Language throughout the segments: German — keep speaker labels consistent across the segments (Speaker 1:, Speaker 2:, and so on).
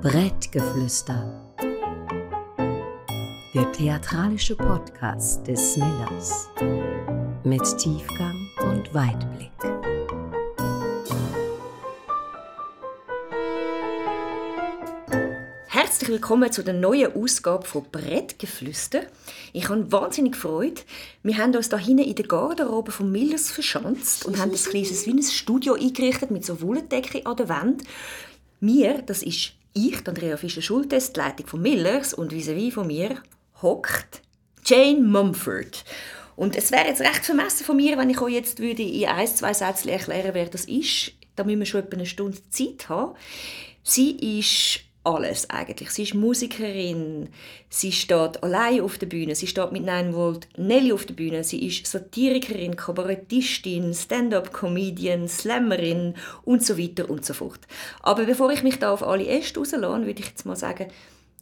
Speaker 1: Brettgeflüster. Der theatralische Podcast des Millers. Mit Tiefgang und Weitblick.
Speaker 2: Herzlich willkommen zu der neuen Ausgabe von Brettgeflüster. Ich habe wahnsinnig Freude. Wir haben uns da hinten in der Garderobe von Millers verschanzt und haben ein kleines wie ein Studio eingerichtet mit so Wolldecke an der Wand. Mir, das ist ich, Andrea Fischer-Schultes, die Leitung von Millers und vis-à-vis von mir hockt Jane Mumford. Und es wäre jetzt recht vermessen von mir, wenn ich euch jetzt würde in ein, zwei Sätzen erklären wer das ist. Da müssen wir schon etwa eine Stunde Zeit haben. Sie ist alles eigentlich. Sie ist Musikerin, sie steht allein auf der Bühne, sie steht mit Nine Volt Nelly auf der Bühne, sie ist Satirikerin, Kabarettistin, Stand-up-Comedian, Slammerin und so weiter und so fort. Aber bevor ich mich da auf alle Äste rauslasse, würde ich jetzt mal sagen,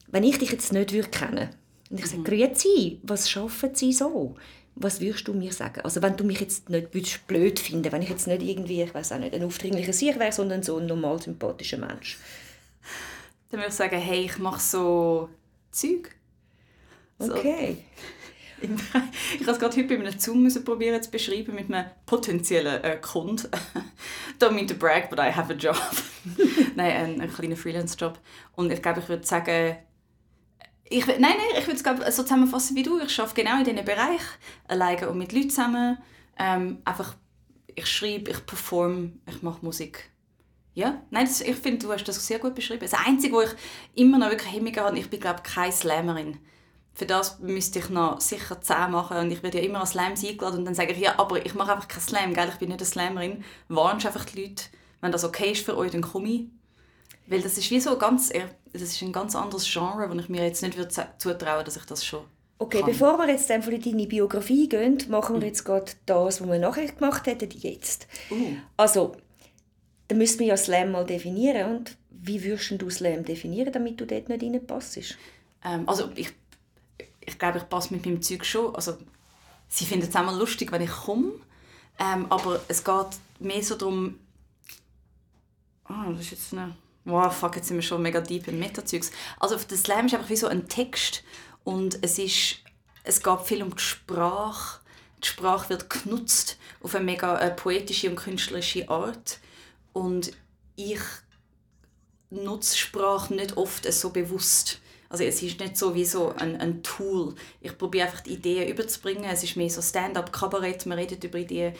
Speaker 2: wenn ich dich jetzt nicht würde kennen und ich sage, mhm. grüezi, was schaffen Sie so? Was würdest du mir sagen? Also wenn du mich jetzt nicht würdest blöd finden, wenn ich jetzt nicht irgendwie, ich weiß auch nicht, ein aufdringlicher Sieg wäre, sondern so ein normal sympathischer Mensch.
Speaker 3: Dann würde ich sagen, hey, ich mache so Zeug.
Speaker 2: So. Okay.
Speaker 3: ich habe es gerade heute bei einem Zoom probieren zu beschreiben mit einem potenziellen äh, Kunden. Don't mean to brag, but I have a job. nein, ein, ein kleiner Freelance-Job. Und ich glaube, ich würde sagen, ich, nein, nein, ich würde es so zusammenfassen wie du. Ich arbeite genau in diesem Bereich, alleine und mit Leuten zusammen. Ähm, einfach, ich schreibe, ich performe, ich mache Musik. Ja, nein, das, ich finde, du hast das sehr gut beschrieben. Das Einzige, wo ich immer noch wirklich Hemmungen habe, ich bin, glaube ich, keine Slammerin. Für das müsste ich noch sicher 10 machen und ich werde ja immer an Slams eingeladen und dann sage ich, ja, aber ich mache einfach keinen Slam, gell? ich bin nicht eine Slammerin. Warnst einfach die Leute, wenn das okay ist für euch, dann komme ich. Weil das ist wie so ganz, das ist ein ganz anderes Genre, wo ich mir jetzt nicht zutrauen dass ich das schon
Speaker 2: Okay, kann. bevor wir jetzt dann in deine Biografie gehen, machen wir mhm. jetzt gerade das, was wir nachher gemacht hätten, jetzt. Uh. Also, dann müssen wir ja Slam mal definieren. Und wie würdest du Slam definieren, damit du dort nicht reinpasst?
Speaker 3: Ähm, also ich, ich glaube, ich passe mit meinem Zeug schon. Also, sie finden es auch lustig, wenn ich komme. Ähm, aber es geht mehr so darum... Oh, das ist jetzt eine... Wow, fuck, jetzt sind wir schon mega deep in Meta-Zeugs. Also der Slam ist einfach wie so ein Text und es ist... Es geht viel um die Sprache. Die Sprache wird genutzt auf eine mega äh, poetische und künstlerische Art. Und ich nutze Sprache nicht oft so bewusst. Also es ist nicht so wie so ein, ein Tool. Ich probiere einfach die Ideen überzubringen. Es ist mehr so Stand-up, Kabarett. Man redet über Ideen,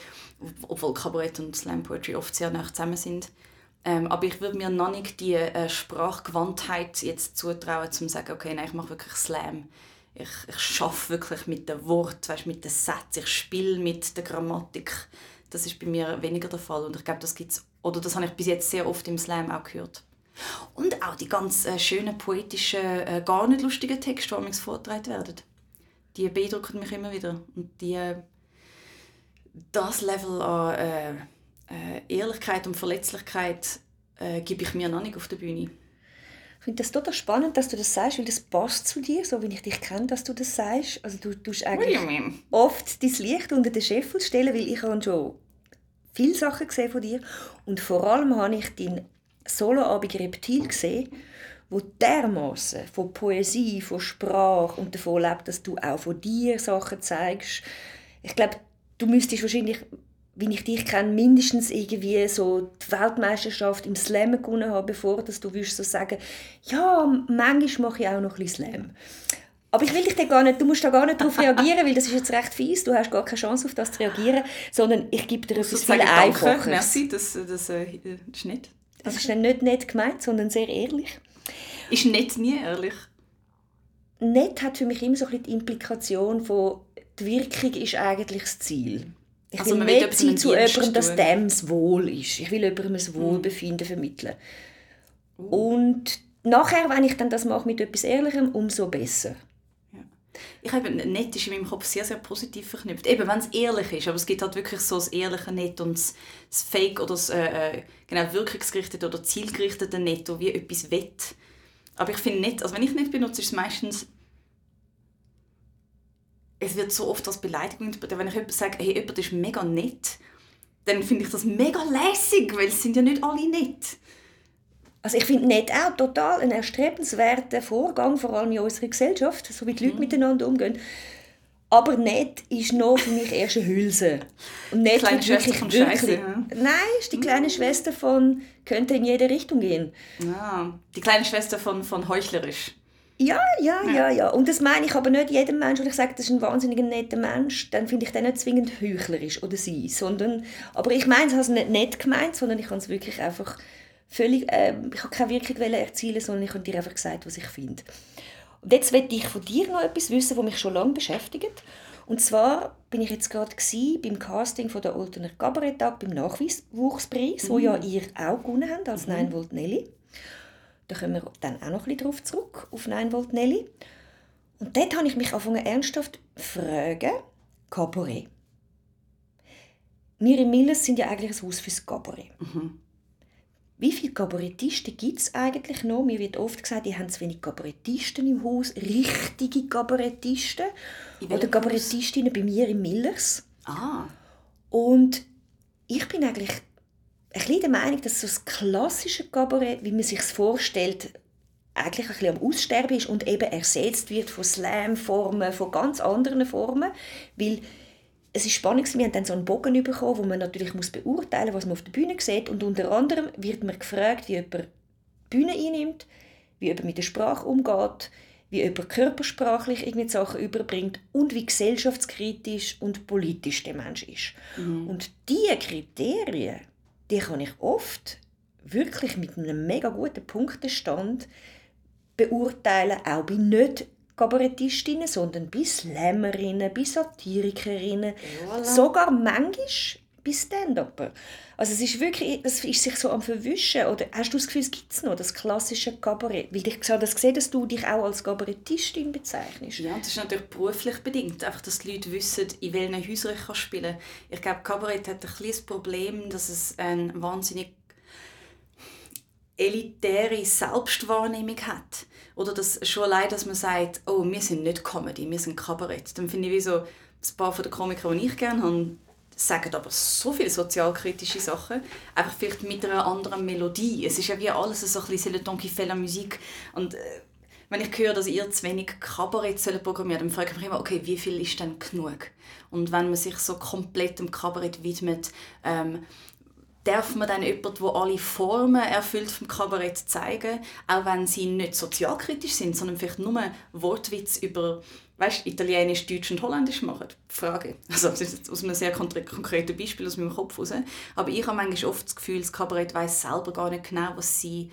Speaker 3: obwohl Kabarett und Slam Poetry oft sehr nah zusammen sind. Ähm, aber ich würde mir noch nicht die äh, Sprachgewandtheit jetzt zutrauen, um zu sagen, okay, nein, ich mache wirklich Slam. Ich, ich schaffe wirklich mit dem Wort, weißt, mit den Sätzen. Ich spiele mit der Grammatik. Das ist bei mir weniger der Fall. Und ich glaube, das gibt's oder das habe ich bis jetzt sehr oft im Slam auch gehört. Und auch die ganz äh, schönen, poetischen, äh, gar nicht lustigen Texte, die vorgetragen werden. Die beeindrucken mich immer wieder. Und die, äh, das Level an äh, äh, Ehrlichkeit und Verletzlichkeit äh, gebe ich mir noch nicht auf der Bühne.
Speaker 2: Ich finde das total spannend, dass du das sagst, weil das passt zu dir, so wie ich dich kenne, dass du das sagst. Also du tust eigentlich oft dein Licht unter den Scheffel stellen, weil ich habe schon viele Sachen gesehen von dir und vor allem habe ich deinen Soloabend Reptil gesehen, wo dermaßen von Poesie, von Sprache und davon lebt, dass du auch von dir Sachen zeigst. Ich glaube, du müsstest wahrscheinlich, wie ich dich kenne, mindestens irgendwie so die Weltmeisterschaft im Slam gewonnen haben, bevor dass du so sagen ja, manchmal mache ich auch noch ein bisschen Slam. Aber ich will dich da gar nicht, du musst da gar nicht darauf reagieren, weil das ist jetzt recht fies, du hast gar keine Chance auf das zu reagieren, sondern ich gebe dir etwas viel einfacher.
Speaker 3: Merci, das, das, äh, das ist nett.
Speaker 2: Das ist nicht nett gemeint, sondern sehr ehrlich.
Speaker 3: Ist nett nie ehrlich?
Speaker 2: Nett hat für mich immer so ein bisschen die Implikation von, die Wirkung ist eigentlich das Ziel. Ich also will nett sein zu jemandem, dass dem das Wohl ist. Ich will jemandem das Wohlbefinden vermitteln. Uh. Und nachher, wenn ich dann das mache mit etwas Ehrlichem, umso besser
Speaker 3: ich habe nett ist in meinem Kopf sehr, sehr positiv verknüpft. Eben, wenn es ehrlich ist, aber es gibt halt wirklich so das ehrliche Nett und das, das Fake oder das äh, äh genau, wirkungsgerichtete oder zielgerichtete Netto, wie etwas wett. Aber ich finde nicht, also wenn ich nicht benutze, ist es meistens es wird so oft als Beleidigung interpretiert. Wenn ich jemand sage, hey, jemand ist mega nett, dann finde ich das mega lässig, weil es sind ja nicht alle nett.
Speaker 2: Also ich finde nett auch total ein erstrebenswerter Vorgang, vor allem in unserer Gesellschaft, so wie die Leute mhm. miteinander umgehen. Aber nett ist noch für mich erst eine Hülse.
Speaker 3: Und nett kleine Schwester von Scheiße. Ja.
Speaker 2: Nein, ist die kleine mhm. Schwester von könnte in jede Richtung gehen.
Speaker 3: Ja, die kleine Schwester von, von heuchlerisch.
Speaker 2: Ja, ja, ja, ja, ja. Und das meine ich aber nicht jedem Menschen, wenn ich sage, das ist ein wahnsinnig netter Mensch, dann finde ich den nicht zwingend heuchlerisch oder sie, sondern, aber ich meine es also nicht nett gemeint, sondern ich habe es wirklich einfach völlig, äh, ich habe keine Wirkung erzielen, sondern ich habe dir einfach gesagt, was ich finde. Und jetzt möchte ich von dir noch etwas wissen, was mich schon lange beschäftigt. Und zwar bin ich jetzt gerade beim Casting von der Oltener Kabarett-Tag beim Nachwuchspreis, mhm. wo ja ihr auch gewonnen habt als mhm. 9 Volt Nelly. Da kommen wir dann auch noch ein bisschen darauf zurück, auf 9 Volt Nelly. Und dort habe ich mich angefangen ernsthaft fragen, Kabarett. Wir in Millers sind ja eigentlich ein Haus fürs Kabarett. Mhm. Wie viele Kabarettisten gibt es eigentlich noch? Mir wird oft gesagt, die haben zu wenig Kabarettisten im Haus, richtige Kabarettisten. Oder Kabarettistinnen bei mir in Millers.
Speaker 3: Ah.
Speaker 2: Und ich bin eigentlich ein bisschen der Meinung, dass so das klassische Kabarett, wie man sich vorstellt, eigentlich ein bisschen am Aussterben ist und eben ersetzt wird von Slam-Formen, von ganz anderen Formen, weil es ist spannend, wir haben dann so einen Bogen bekommen, wo man natürlich muss beurteilen muss, was man auf der Bühne sieht. Und unter anderem wird man gefragt, wie jemand die Bühne einnimmt, wie jemand mit der Sprache umgeht, wie jemand körpersprachlich irgendwie Sachen überbringt und wie gesellschaftskritisch und politisch der Mensch ist. Mhm. Und diese Kriterien, die kann ich oft wirklich mit einem mega guten Punktestand beurteilen, auch bei nicht Kabarettistinnen, sondern bis Slammerinnen, bis Satirikerinnen, voilà. sogar manchmal bis Stand-Upper. Also es ist wirklich, es ist sich so am Verwischen. Oder hast du das Gefühl, es gibt noch, das klassische Kabarett? Weil ich habe das gesehen, dass du dich auch als Kabarettistin bezeichnest.
Speaker 3: Ja, das ist natürlich beruflich bedingt. Einfach, dass die Leute wissen, in welchen Häusern ich spielen kann. Ich glaube, Kabarett hat ein kleines Problem, dass es ein wahnsinnig elitäre Selbstwahrnehmung hat. Oder dass schon allein, dass man sagt, oh, wir sind nicht Comedy, wir sind Kabarett. Dann finde ich wie so, ein paar von den Komikern, die ich gerne habe, sagen aber so viele sozialkritische Sachen, einfach vielleicht mit einer anderen Melodie. Es ist ja wie alles so ein bisschen Don Quixote Musik und äh, wenn ich höre, dass ihr zu wenig Kabarett programmiert dann frage ich mich immer, okay, wie viel ist denn genug? Und wenn man sich so komplett dem Kabarett widmet, ähm, darf man dann jemanden, der alle Formen erfüllt vom Kabarett zeigen, auch wenn sie nicht sozialkritisch sind, sondern vielleicht nur Wortwitz über weißt, Italienisch, Deutsch und Holländisch machen? Frage. Also das ist aus einem sehr konkreten Beispiel aus meinem Kopf heraus. Aber ich habe manchmal oft das Gefühl, das Kabarett weiß selber gar nicht genau, was sie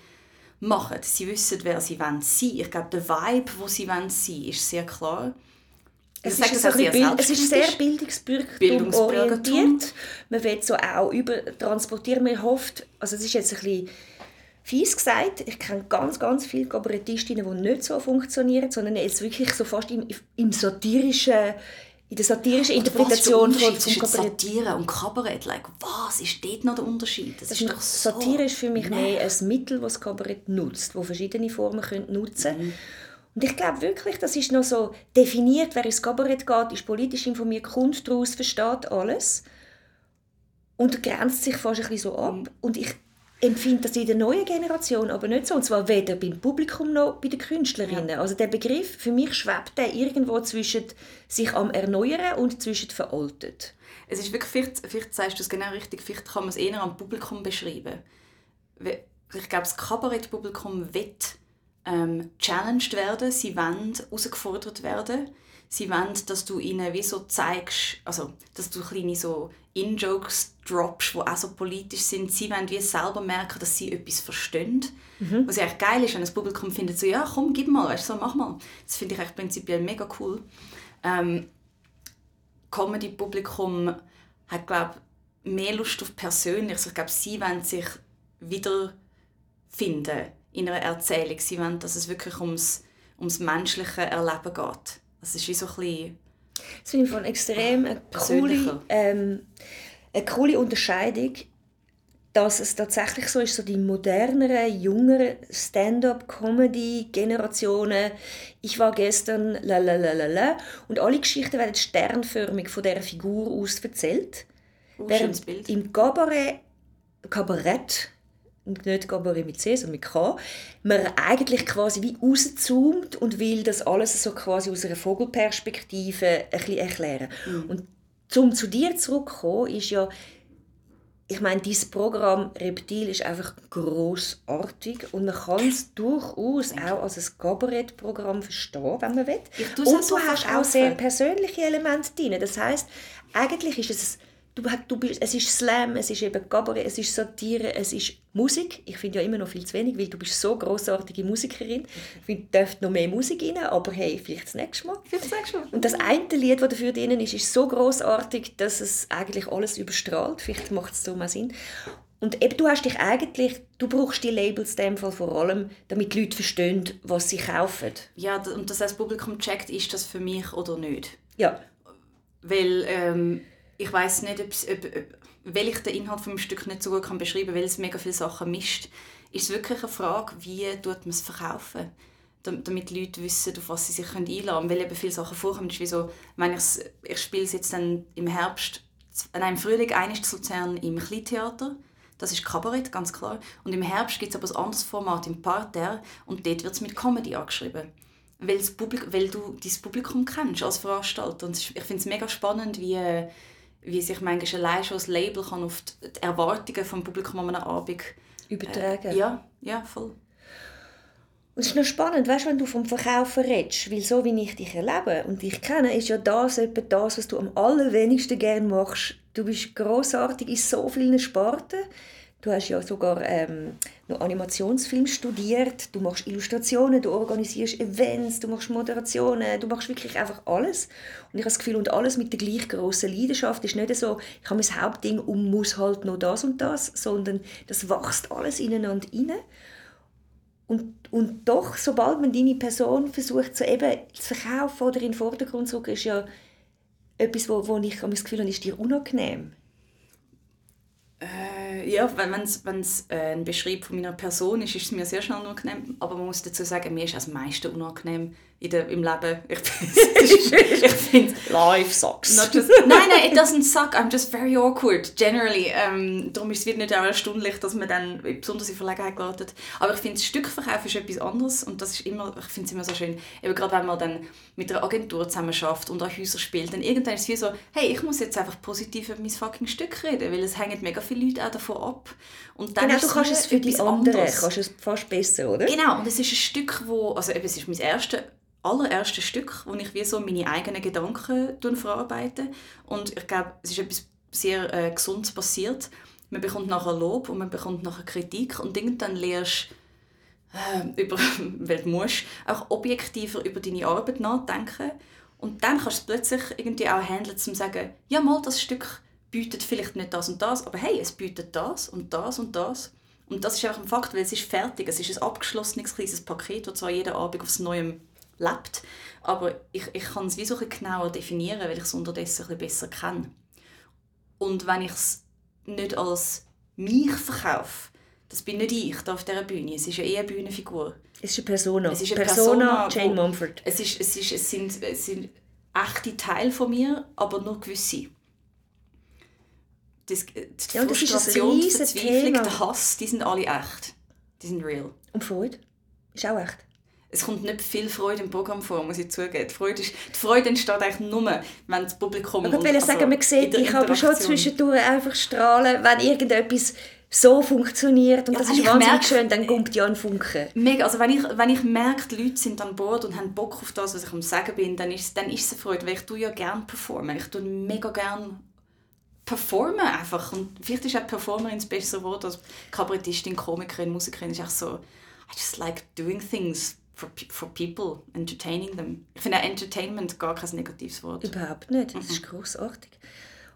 Speaker 3: machen. Sie wissen, wer sie sein wollen. Ich glaube, der Vibe, wo sie sein wollen, ist sehr klar.
Speaker 2: Es ist, sehr Bild, es ist sehr bildungsbürgertum orientiert. Man will so auch über transportieren. Man hofft, also es ist jetzt ein bisschen fies gesagt, ich kenne ganz, ganz viele Kabarettistinnen, die nicht so funktionieren, sondern jetzt wirklich so fast im, im satirischen in der satirischen Interpretation
Speaker 3: von Kabarett. Satire und Kabarett, like, was ist dort noch der Unterschied?
Speaker 2: Das, das ist doch so Satire ist für mich nee. mehr ein Mittel, das das Kabarett nutzt, wo verschiedene Formen können nutzen können. Mhm. Und ich glaube wirklich, das ist noch so definiert, wer ins Kabarett geht, ist politisch informiert, kommt daraus, versteht alles und grenzt sich fast ein bisschen so ab. Mhm. Und ich empfinde das in der neuen Generation aber nicht so. Und zwar weder beim Publikum noch bei den Künstlerinnen. Ja. Also der Begriff, für mich schwebt der irgendwo zwischen sich am Erneuern und zwischen veraltet.
Speaker 3: Es ist wirklich, vielleicht, vielleicht sagst du es genau richtig, vielleicht kann man es eher am Publikum beschreiben. Ich glaube, das Kabarettpublikum will ähm, challenged werden, sie wollen herausgefordert werden. Sie wollen, dass du ihnen wie so zeigst, also dass du kleine so In-Jokes droppst, die auch so politisch sind. Sie wollen wie selber merken, dass sie etwas verstehen. Mhm. Was eigentlich geil ist, wenn das Publikum findet, so, ja komm, gib mal, weißt, so, mach mal. Das finde ich eigentlich prinzipiell mega cool. Ähm, Comedy-Publikum hat, glaube mehr Lust auf Persönliches. Ich glaube, sie wollen sich wiederfinden in einer Erzählung. Sie wollen, dass es wirklich ums, ums menschliche Erleben geht. Das ist wie so ein bisschen...
Speaker 2: Das finde ich von extrem eine coole, ähm, eine coole Unterscheidung, dass es tatsächlich so ist, so die moderneren, jüngeren Stand-up-Comedy-Generationen. Ich war gestern la la la la la und alle Geschichten werden sternförmig von dieser Figur aus erzählt.
Speaker 3: Oh,
Speaker 2: Während
Speaker 3: Bild.
Speaker 2: im Cabaret, Kabarett, nicht Cabaret mit C, sondern mit K, man eigentlich quasi wie rauszoomt und will das alles so quasi aus einer Vogelperspektive ein bisschen erklären. Und zum zu dir zurückzukommen, ist ja, ich meine, dieses Programm Reptil ist einfach großartig und man kann es durchaus auch als ein Kabarettprogramm verstehen, wenn man will. Und
Speaker 3: so
Speaker 2: du hast auch sehr persönliche Elemente drin. Das heißt, eigentlich ist es Du, du bist, es ist Slam, es ist eben Cabaret, es ist Satire, es ist Musik. Ich finde ja immer noch viel zu wenig, weil du bist so großartige Musikerin. Ich finde, dürfte noch mehr Musik rein, aber hey, vielleicht das nächste Mal.
Speaker 3: Vielleicht sagst du.
Speaker 2: Und das eine Lied, das dafür drin ist, ist so großartig, dass es eigentlich alles überstrahlt. Vielleicht macht es so mal Sinn. Und eben, du hast dich eigentlich, du brauchst die Labels in dem Fall vor allem, damit die Leute verstehen, was sie kaufen.
Speaker 3: Ja, und dass das Publikum checkt, ist das für mich oder nicht.
Speaker 2: Ja,
Speaker 3: Weil ähm, ich weiß nicht, ob, ob, weil ich den Inhalt vom Stück nicht so gut kann beschreiben weil es mega viele Sachen mischt, ist es wirklich eine Frage, wie tut man es verkaufen, Dam- damit die Leute wissen, auf was sie sich einladen können. Weil eben viele Sachen vorkommen. Wie so, wenn ich's, ich spiele es jetzt dann im Herbst, z- nein, im Frühling einmal zu Luzern im Kleintheater. Das ist Kabarett, ganz klar. Und im Herbst gibt es aber ein anderes Format im Parterre und dort wird es mit Comedy angeschrieben. Weil, das Publik weil du dein Publikum kennst als Veranstalter. Und ich finde es mega spannend, wie, äh, wie sich manchmal allein schon das Label kann auf die Erwartungen vom Publikum an einem Abend
Speaker 2: übertragen.
Speaker 3: ja, ja, voll.
Speaker 2: Und es ist noch spannend, weißt, wenn du vom Verkaufen redest, weil so wie ich dich erlebe und dich kenne, ist ja das etwa das, was du am allerwenigsten gerne machst. Du bist großartig in so vielen Sparten. Du hast ja sogar ähm, noch Animationsfilm studiert, du machst Illustrationen, du organisierst Events, du machst Moderationen, du machst wirklich einfach alles. Und ich habe das Gefühl, und alles mit der gleich grossen Leidenschaft ist nicht so, ich habe mein Hauptding und muss halt noch das und das, sondern das wächst alles ineinander rein. Und, und doch, sobald man deine Person versucht, so eben zu verkaufen oder in den Vordergrund zu rücken, ist ja etwas, wo, wo ich das Gefühl habe, ist dir unangenehm.
Speaker 3: Äh, ja, wenn es äh, ein Beschreib von meiner Person ist, ist es mir sehr schnell unangenehm. Aber man muss dazu sagen, mir ist das meiste unangenehm in der, im Leben. Ich, ich finde
Speaker 2: Life sucks.
Speaker 3: Just, nein, nein, it doesn't suck. I'm just very awkward, generally. Ähm, darum ist es wieder nicht auch erstaunlich, dass man dann besonders in Verlegenheit geraten. Aber ich finde, das Stückverkauf ist etwas anderes und das ist immer, ich finde es immer so schön, eben gerade wenn man dann mit einer Agentur zusammen schafft und an Häuser spielt, dann irgendwann ist es wie so, hey, ich muss jetzt einfach positiv über mein fucking Stück reden, weil es hängen mega viele Leute auch davon ab. Und dann
Speaker 2: genau,
Speaker 3: ist
Speaker 2: du kannst es für die
Speaker 3: etwas
Speaker 2: anderen
Speaker 3: anderes.
Speaker 2: kannst es fast besser, oder?
Speaker 3: Genau, und es ist ein Stück, wo, also eben, es ist mein erstes, allererstes Stück, wo ich wie so meine eigenen Gedanken verarbeite. Und ich glaube, es ist etwas sehr äh, Gesundes passiert. Man bekommt nachher Lob und man bekommt nachher Kritik und irgendwann lernst äh, weil du musst, auch objektiver über deine Arbeit nachdenken. Und dann kannst du es plötzlich irgendwie auch handeln, um zu sagen, ja mal, das Stück bietet vielleicht nicht das und das, aber hey, es bietet das und das und das. Und das ist einfach ein Fakt, weil es ist fertig. Es ist ein abgeschlossenes kleines Paket, das zwar jeden Abend aufs Neue lebt, aber ich, ich kann es wie so ein genauer definieren, weil ich es unterdessen ein bisschen besser kenne. Und wenn ich es nicht als mich verkaufe, das bin nicht ich da auf dieser Bühne, es ist ja eher eine Bühnenfigur.
Speaker 2: Es ist eine Persona.
Speaker 3: Es ist eine
Speaker 2: Persona,
Speaker 3: Persona,
Speaker 2: Jane Mumford.
Speaker 3: Es, ist, es, ist, es, sind, es sind echte Teile von mir, aber nur gewisse. Das, die
Speaker 2: Ja,
Speaker 3: Frustration, die Verzweiflung, der Hass, die sind alle echt. Die sind real.
Speaker 2: Und Freude? Ist auch echt.
Speaker 3: Es kommt nicht viel Freude im Programm vor, muss ich zugeben. Die Freude, ist, die Freude entsteht eigentlich nur, wenn das Publikum...
Speaker 2: Ich
Speaker 3: und-
Speaker 2: wollte sagen, man sieht dich aber schon zwischendurch einfach strahlen, wenn irgendetwas so funktioniert. Und
Speaker 3: Ja,
Speaker 2: das ist
Speaker 3: ich
Speaker 2: wahnsinnig
Speaker 3: merke-
Speaker 2: schön, dann kommt ja ein Funken.
Speaker 3: Mega, also wenn ich, wenn ich merke, die Leute sind an Bord und haben Bock auf das, was ich am Sagen bin, dann ist, dann ist es eine Freude, weil ich tue ja gerne performen. Ich tue mega gerne performen einfach. Und vielleicht ist auch Performerin das bessere Wort als Kabarettistin, Komikerin, Musikerin. ist echt so, I just like doing things for, for people, entertaining them. Ich finde Entertainment gar kein negatives Wort.
Speaker 2: Überhaupt nicht. Das
Speaker 3: Mhm.
Speaker 2: ist großartig.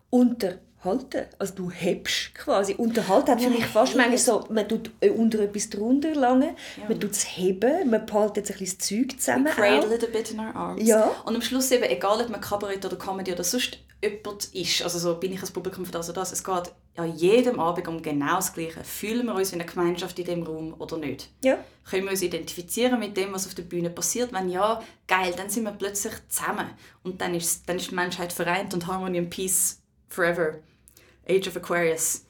Speaker 2: Unterhalten. Also du hebst quasi. Unterhalten hat für mich fast manchmal so, man tut äh, unter etwas drunter lange, man tut es heben, man behaltet ein bisschen das Zeug zusammen.
Speaker 3: cradle
Speaker 2: auch.
Speaker 3: it a bit in our arms.
Speaker 2: Ja.
Speaker 3: Und am Schluss eben, egal ob man Kabarett oder Comedy oder sonst jemand ist, also so bin ich als Publikum für das oder das, es geht an jedem Abend um genau das Gleiche. Fühlen wir uns in einer Gemeinschaft in dem Raum oder nicht?
Speaker 2: Ja.
Speaker 3: Können wir uns identifizieren mit dem, was auf der Bühne passiert? Wenn ja, geil, dann sind wir plötzlich zusammen. Und dann ist, dann ist die Menschheit vereint und Harmony and Peace forever. Age of Aquarius.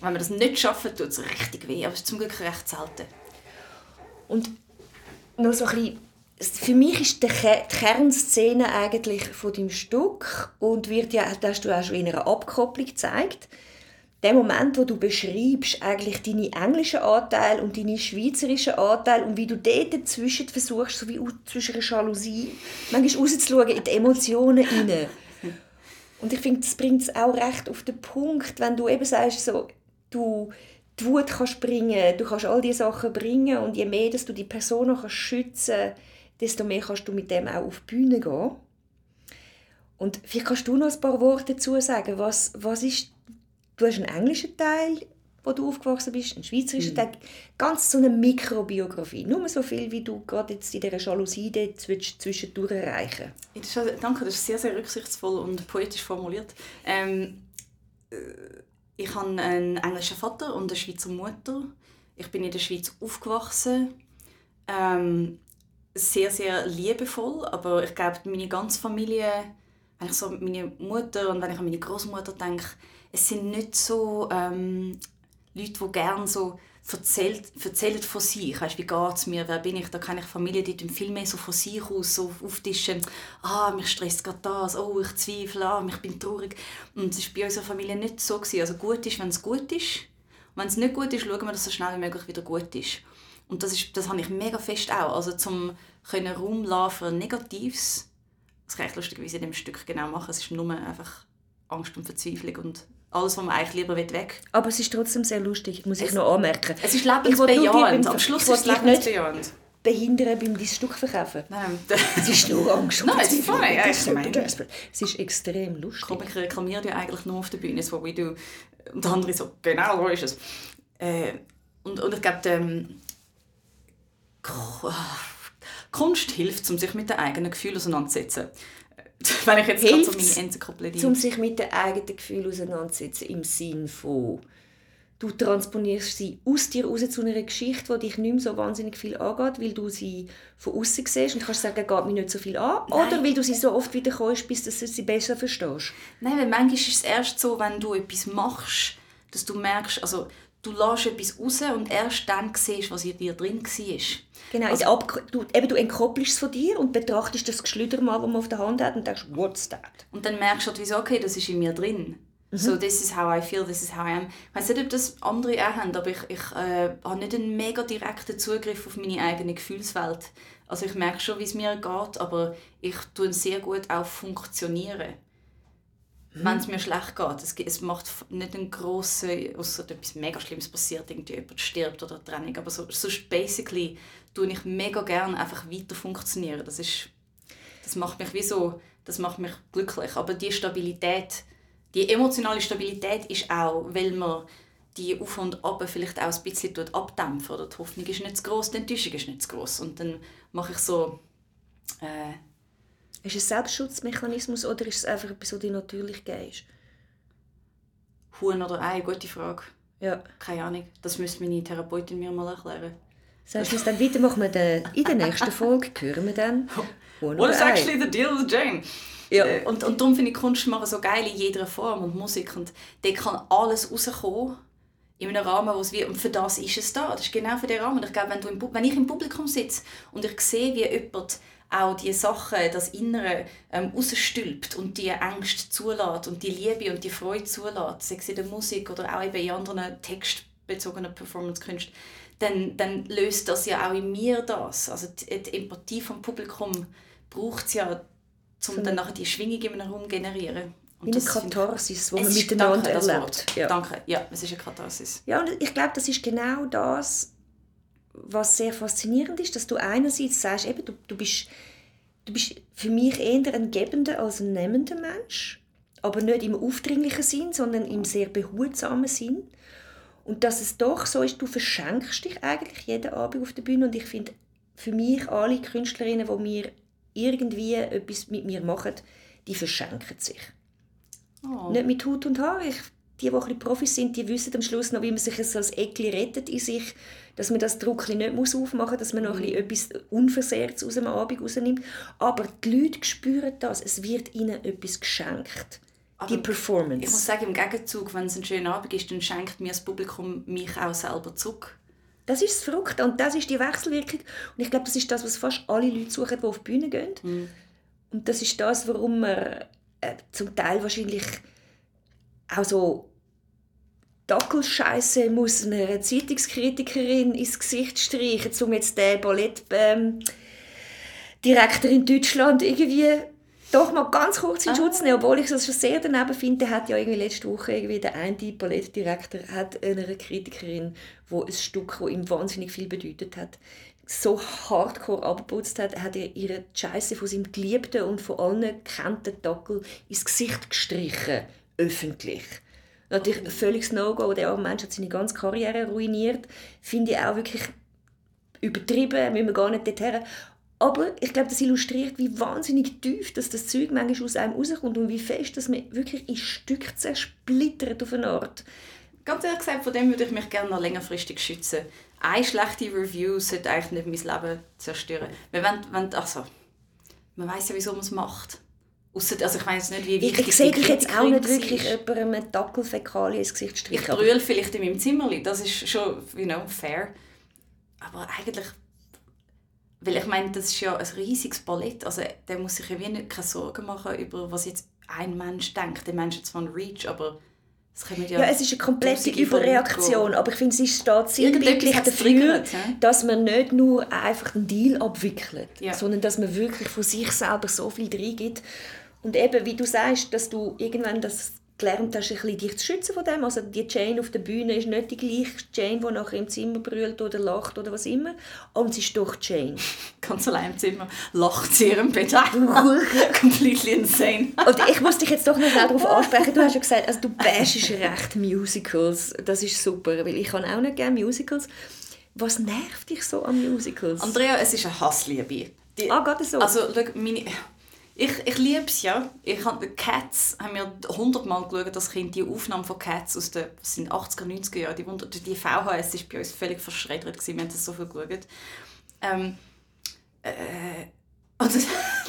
Speaker 3: Wenn wir das nicht schaffen, tut es richtig weh, aber es ist zum Glück recht selten.
Speaker 2: Und noch so ein bisschen, für mich ist die Kernszene eigentlich von dem Stück und wird ja, das hast du auch schon in einer Abkopplung gezeigt, der Moment, wo du beschreibst, eigentlich deine englischen Anteile und deine schweizerischen Anteile und wie du dort dazwischen versuchst, so wie zwischen einer Jalousie, manchmal rauszuschauen in die Emotionen hinein. Und ich finde, das bringt es auch recht auf den Punkt, wenn du eben sagst, so, du die Wut kannst bringen, du kannst all diese Sachen bringen und je mehr, dass du die Person kannst schützen desto mehr kannst du mit dem auch auf die Bühne gehen. Und vielleicht kannst du noch ein paar Worte dazu sagen, was, was ist du hast einen englischen Teil, wo du aufgewachsen bist, einen schweizerischen mhm. Teil, ganz so eine Mikrobiografie. Nur so viel, wie du gerade jetzt in dieser Jalousie zwischendurch erreichen
Speaker 3: ist, Danke, das ist sehr, sehr rücksichtsvoll und poetisch formuliert. Ähm, äh, ich habe einen englischen Vater und eine Schweizer Mutter. Ich bin in der Schweiz aufgewachsen. Ähm, sehr, sehr liebevoll, aber ich glaube, meine ganze Familie, wenn ich so an meine Mutter und wenn ich an meine Großmutter denke, es sind nicht so ähm, Leute, die gerne so erzählt, erzählen von sich. Weißt, wie geht es mir, wer bin ich? Da kann ich Familien, die viel mehr so von sich aus so auftischen. Ah, mich stresst gerade das. Oh, ich zweifle. Ah, ich bin traurig. Und es war bei unserer Familie nicht so. Gewesen. Also gut ist, wenn es gut ist. Wenn es nicht gut ist, schauen wir, dass es so schnell wie möglich wieder gut ist. Und das, ist, das habe ich mega fest auch. Also zum Raum für Negatives. Das kann ich lustigerweise in dem Stück genau machen. Es ist nur einfach Angst und Verzweiflung und alles, was man eigentlich lieber weg will.
Speaker 2: Aber es ist trotzdem sehr lustig, muss ich noch anmerken.
Speaker 3: Es ist lebensbejahend. Am Schluss ist es lebensbejahend.
Speaker 2: behindern beim dein Stück verkaufen.
Speaker 3: Nein.
Speaker 2: Es ist nur Angst.
Speaker 3: Nein, es ist voll. Ja,
Speaker 2: ich es ist extrem lustig.
Speaker 3: Comic reklamiert ja eigentlich nur auf der Bühne, so wie du. Und der andere so, genau, wo ist es? Äh, und, und ich glaube, ähm, Kunst hilft, um sich mit den eigenen Gefühlen auseinanderzusetzen. Wenn ich jetzt gerade so meine Enzyklopädie...
Speaker 2: um sich mit den eigenen Gefühlen auseinanderzusetzen, im Sinn von du transponierst sie aus dir raus zu einer Geschichte, die dich nicht mehr so wahnsinnig viel angeht, weil du sie von außen siehst und kannst sagen, geht mich nicht so viel an, Nein. oder weil du sie so oft wieder kommst, bis du sie besser verstehst?
Speaker 3: Nein, weil manchmal ist es erst so, wenn du etwas machst, dass du merkst, also du lässt etwas raus und erst dann siehst, was in dir drin war.
Speaker 2: Genau, also, Ab du, eben, du entkoppelst es von dir und betrachtest das Geschlüder mal, das man auf der Hand hat und denkst, what's that?
Speaker 3: Und dann merkst du halt, wieso, okay, das ist in mir drin. Mhm. So, this is how I feel, this is how I am. Ich weiß nicht, ob das andere auch haben, aber ich, ich äh, habe nicht einen mega direkten Zugriff auf meine eigene Gefühlswelt. Also ich merke schon, wie es mir geht, aber ich tue sehr gut auch funktionieren mhm. wenn es mir schlecht geht. Es, es macht nicht einen grossen, außer etwas mega Schlimmes passiert, irgendwie jemand stirbt oder Trennung, aber so, sonst basically tue ich mega gerne einfach weiter funktionieren. Das ist, das macht mich wie so, das macht mich glücklich. Aber die Stabilität, die emotionale Stabilität ist auch, weil man die Auf und Ab vielleicht auch ein bisschen abdämpfen. Oder die Hoffnung ist nicht zu groß, die Enttäuschung ist nicht zu groß. Und dann mache ich so äh,
Speaker 2: ist es ein Selbstschutzmechanismus oder ist es einfach etwas, das dir natürlich gehst?
Speaker 3: Huhn oder Ei, gute Frage.
Speaker 2: Ja.
Speaker 3: Keine Ahnung. Das müsste meine Therapeutin mir mal erklären.
Speaker 2: Sagst du es dann weiter? Machen wir in der nächsten Folge. Hören wir dann.
Speaker 3: Huhn What is actually the deal with Jane? Ja. Äh, und, und darum finde ich Kunst machen so geil in jeder Form und Musik. Und da kann alles rauskommen in einem Rahmen, wo es wie, und für das ist es da. Das ist genau für den Rahmen. Und ich glaube, wenn, du im, wenn ich im Publikum sitze und ich sehe, wie jemand auch die Sachen, das Innere ähm, rausstülpt und die Ängste zulässt und die Liebe und die Freude zulässt, sei es in der Musik oder auch eben in anderen textbezogenen Performance-Künsten, dann, dann löst das ja auch in mir das. Also die, die Empathie vom Publikum braucht es ja, um dann nachher die Schwingung in einem Raum zu generieren.
Speaker 2: Und eine Katharsis, die man miteinander danke, erlebt.
Speaker 3: Ja. Danke, ja, es ist eine Katharsis.
Speaker 2: Ja, und ich glaube, das ist genau das, was sehr faszinierend ist, dass du einerseits sagst, eben, du, du, bist, du bist für mich eher ein gebender als ein nehmender Mensch, aber nicht im aufdringlichen Sinn, sondern im sehr behutsamen Sinn. Und dass es doch so ist, du verschenkst dich eigentlich jeden Abend auf der Bühne und ich finde, für mich alle Künstlerinnen, die mir irgendwie etwas mit mir machen, die verschenken sich. Oh. Nicht mit Hut und Haar. Ich die, die ein Profis sind, die wissen am Schluss noch, wie man sich so als Eckli rettet in sich, dass man das Druck nicht muss aufmachen muss, dass man noch ein mhm. etwas Unversehrtes aus dem Abend rausnimmt. Aber die Leute spüren das, es wird ihnen etwas geschenkt. Die Performance.
Speaker 3: Ich muss sagen, im Gegenzug, wenn es ein schöner Abend ist, dann schenkt mir das Publikum mich auch selber zurück.
Speaker 2: Das ist das Verrückte und das ist die Wechselwirkung. Und ich glaube, das ist das, was fast alle Leute suchen, die auf die Bühne gehen.
Speaker 3: Mhm.
Speaker 2: Und das ist das, warum man äh, zum Teil wahrscheinlich auch so Dackelscheiße muss einer Zeitungskritikerin ins Gesicht streichen, um jetzt den Ballettdirektor ähm, in Deutschland irgendwie doch mal ganz kurz in
Speaker 3: Ah.
Speaker 2: Schutz nehmen, obwohl ich das schon sehr daneben finde, hat ja irgendwie letzte Woche irgendwie der eine Ballettdirektor hat einer Kritikerin, wo ein Stück, wo ihm wahnsinnig viel bedeutet hat, so hardcore abgeputzt hat, hat er ihre Scheiße von seinem Geliebten und von allen gekannten Dackel ins Gesicht gestrichen, öffentlich. Natürlich ein völliges No-Go, der arme Mensch hat seine ganze Karriere ruiniert, finde ich auch wirklich übertrieben, müssen wir gar nicht dorthin. Aber ich glaube, das illustriert, wie wahnsinnig tief dass das Zeug manchmal aus einem rauskommt und wie fest dass man wirklich in Stücke zersplittert auf eine Art.
Speaker 3: Ganz ehrlich gesagt, von dem würde ich mich gerne noch längerfristig schützen. Eine schlechte Review sollte eigentlich nicht mein Leben zerstören. Wir wollen, wollen, also, man weiß ja, wieso man es macht. Ausser, also ich weiß nicht, wie
Speaker 2: Ich,
Speaker 3: wichtig
Speaker 2: ich sehe
Speaker 3: die
Speaker 2: dich jetzt auch nicht wirklich jemandem eine Dackelfäkalie ins Gesicht
Speaker 3: Ich
Speaker 2: streichen. aber-
Speaker 3: brülle vielleicht in meinem Zimmerli, das ist schon, you know, fair. Aber eigentlich, weil ich meine, das ist ja ein riesiges Ballett, also der muss sich ja wie nicht keine Sorgen machen über was jetzt ein Mensch denkt. Der Mensch zwar einen Reach, aber es ja...
Speaker 2: Ja, es ist eine komplette
Speaker 3: von
Speaker 2: Überreaktion, aber ich finde, es ist steht sinnbildlich dafür,
Speaker 3: triggert,
Speaker 2: dass man nicht nur einfach einen Deal abwickelt,
Speaker 3: Ja.
Speaker 2: sondern dass man wirklich von sich selber so viel reingibt. Und eben, wie du sagst, dass du irgendwann das gelernt hast, ein bisschen dich zu schützen von dem. Also die Jane auf der Bühne ist nicht die gleiche Jane, die nachher im Zimmer brüllt oder lacht oder was immer. Aber sie ist doch Jane.
Speaker 3: ganz allein im Zimmer, lacht sie ihrem Bett. Completely insane.
Speaker 2: Und ich muss dich jetzt doch noch schnell darauf ansprechen. Du hast ja gesagt, also du bashst recht Musicals. Das ist super, weil ich kann auch nicht gerne Musicals. Was nervt dich so an Musicals?
Speaker 3: Andrea, es ist eine Hassliebe. Die,
Speaker 2: Ah, geht das so?
Speaker 3: Also, schau, meine... Ich, ich liebe es ja. Ich hab, Cats haben wir hundertmal geschaut, das Kind, die Aufnahme von Cats aus den was sind 80er, 90er Jahren. Die, Wunder- die VHS war bei uns völlig verschreddert. Wir haben das so viel geschaut. Ähm, äh, und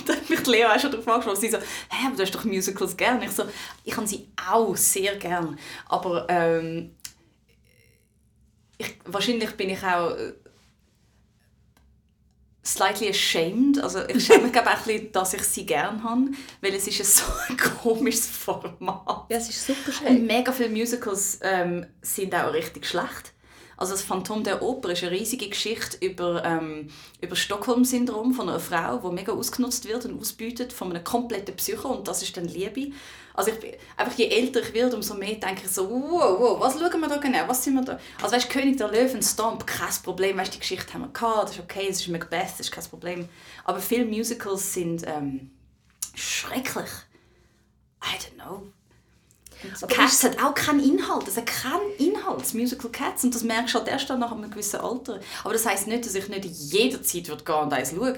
Speaker 3: da hat mich Leo auch schon darauf angesprochen. Sie so, hä, aber du hast doch Musicals gern. Ich so, ich habe sie auch sehr gern. Aber ähm, ich, wahrscheinlich bin ich auch äh, slightly ashamed. Also ich schäme mich glaube auch ein bisschen, dass ich sie gerne habe, weil es ist ein so ein komisches Format.
Speaker 2: ja, es ist super
Speaker 3: Und
Speaker 2: schön.
Speaker 3: mega viele Musicals ähm, sind auch richtig schlecht. Also das Phantom der Oper ist eine riesige Geschichte über, ähm, über Stockholm-Syndrom von einer Frau, die mega ausgenutzt wird und ausbeutet von einem kompletten Psycho und das ist dann Liebe. Also ich, einfach je älter ich werde, umso mehr denke ich so, wow, wow, was schauen wir da genau, was sind wir da? Also weißt, König der Löwen, Stomp, kein Problem, weißt, die Geschichte haben wir gehabt, das ist okay, es ist Macbeth, das ist kein Problem. Aber viele Musicals sind ähm, schrecklich. I don't know. Und Cats hat auch keinen Inhalt. Es hat keinen Inhalt, das Musical Cats. Und das merkst du halt erst dann nach einem gewissen Alter. Aber das heisst nicht, dass ich nicht jederzeit würde gehen und eins schauen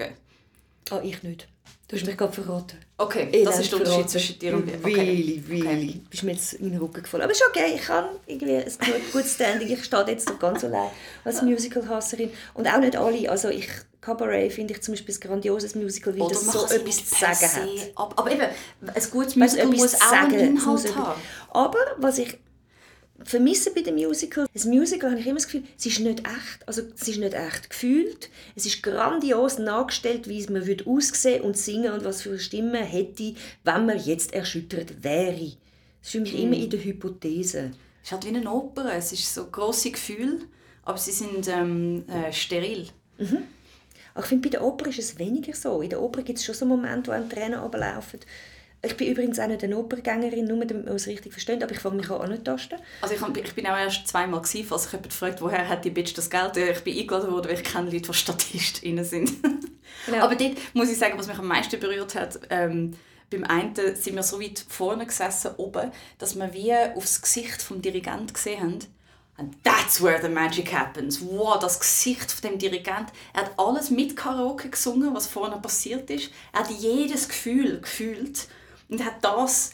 Speaker 2: Ah, ich nicht. Du hast mich gerade verraten.
Speaker 3: Okay,
Speaker 2: Elend
Speaker 3: das ist der Unterschied zwischen dir und mir. Okay.
Speaker 2: Really, really. Bist mir jetzt in den Rücken gefallen. Aber ist okay, ich kann irgendwie ein gut, gutes Standing. Ich stehe jetzt noch ganz allein als Musical-Hasserin. Und auch nicht alle. Also ich, Cabaret finde ich zum Beispiel ein grandioses Musical, weil
Speaker 3: Oder
Speaker 2: das so etwas zu sagen hat.
Speaker 3: ab- Aber eben, ein gutes Musical muss auch einen Inhalt haben.
Speaker 2: Aber was ich vermisse bei den Musicals, das Musical habe ich immer das Gefühl, es ist nicht echt, also es ist nicht echt gefühlt, es ist grandios nachgestellt, wie es man würde aussehen und singen und was für eine Stimme hätte, wenn man jetzt erschüttert wäre. Das ist für mich
Speaker 3: Hm.
Speaker 2: immer in der Hypothese.
Speaker 3: Es ist halt wie eine Oper. Es ist so grosse Gefühle, aber sie sind ähm, äh, steril.
Speaker 2: Aber ich finde, bei der Oper ist es weniger so. In der Oper gibt es schon so Momente, wo einem Tränen runterlaufen. Ich bin übrigens auch nicht eine Opergängerin, nur damit man es richtig versteht, aber ich fange mich an anzutasten.
Speaker 3: Also ich, hab- ich bin auch erst zweimal gewesen, falls sich jemand fragt, woher hat die Bitch das Geld. Ich bin eingeladen worden, weil ich kenne Leute, die StatistInnen sind.
Speaker 2: Genau.
Speaker 3: Aber dort muss ich sagen, was mich am meisten berührt hat, ähm, beim einen sind wir so weit vorne gesessen, oben, dass wir wie aufs Gesicht vom Dirigent gesehen haben. And that's where the magic happens. Wow, das Gesicht von dem Dirigent. Er hat alles mit Karaoke gesungen, was vorne passiert ist. Er hat jedes Gefühl gefühlt und hat das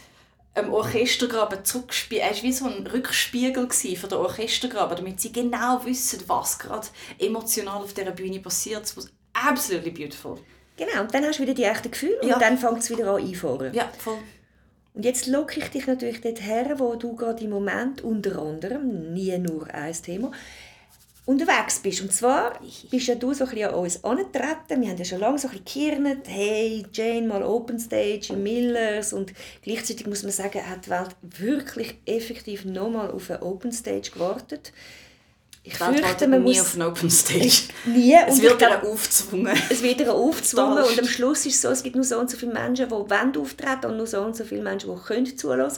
Speaker 3: im Orchestergraben zurückgespielt. Er war wie so ein Rückspiegel für den Orchestergraben, damit sie genau wissen, was gerade emotional auf dieser Bühne passiert. Es was absolutely beautiful.
Speaker 2: Genau, und dann hast du wieder die echten Gefühle
Speaker 3: Ja.
Speaker 2: und dann fängt es wieder an einfahren.
Speaker 3: Ja, voll.
Speaker 2: Und jetzt locke ich dich natürlich dorthin, wo du gerade im Moment unter anderem, nie nur ein Thema, unterwegs bist. Und zwar bist ja du so ein bisschen an uns angetreten. Wir haben ja schon lange so ein bisschen gekirnet. Hey, Jane, mal Open Stage in Millers. Und gleichzeitig muss man sagen, hat die Welt wirklich effektiv nochmal auf eine Open Stage gewartet.
Speaker 3: Ich fürchte, man nie muss... auf eine Open Stage.
Speaker 2: Nie.
Speaker 3: Es wird ihr aufgezwungen.
Speaker 2: Es wird ihr aufgezwungen. und am Schluss ist es so, es gibt nur so und so viele Menschen, die wollen auftreten und nur so und so viele Menschen, die können zuhören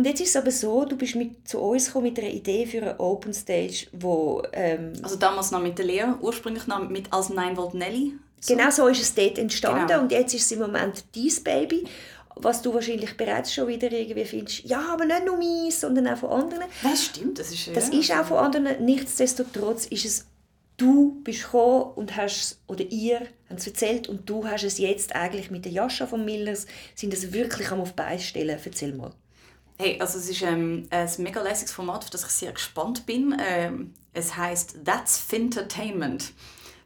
Speaker 2: und jetzt ist es aber so, du bist mit, zu uns gekommen mit einer Idee für eine Open Stage, wo... Ähm,
Speaker 3: also damals noch mit der Lea, ursprünglich noch mit als 9 Volt Nelly.
Speaker 2: So. Genau so ist es dort entstanden genau. und jetzt ist es im Moment dein Baby, was du wahrscheinlich bereits schon wieder irgendwie findest, ja, aber nicht nur meins, sondern auch von anderen.
Speaker 3: Das stimmt, das ist
Speaker 2: Das ist auch von anderen. Nichtsdestotrotz ist es, du bist gekommen und hast, oder ihr habt es erzählt und du hast es jetzt eigentlich mit der Jascha von Millers, sind es wirklich am auf Beine stellen. Erzähl mal.
Speaker 3: Hey, also es ist ähm, ein mega lässiges Format, auf das ich sehr gespannt bin. Ähm, es heißt That's Fintertainment.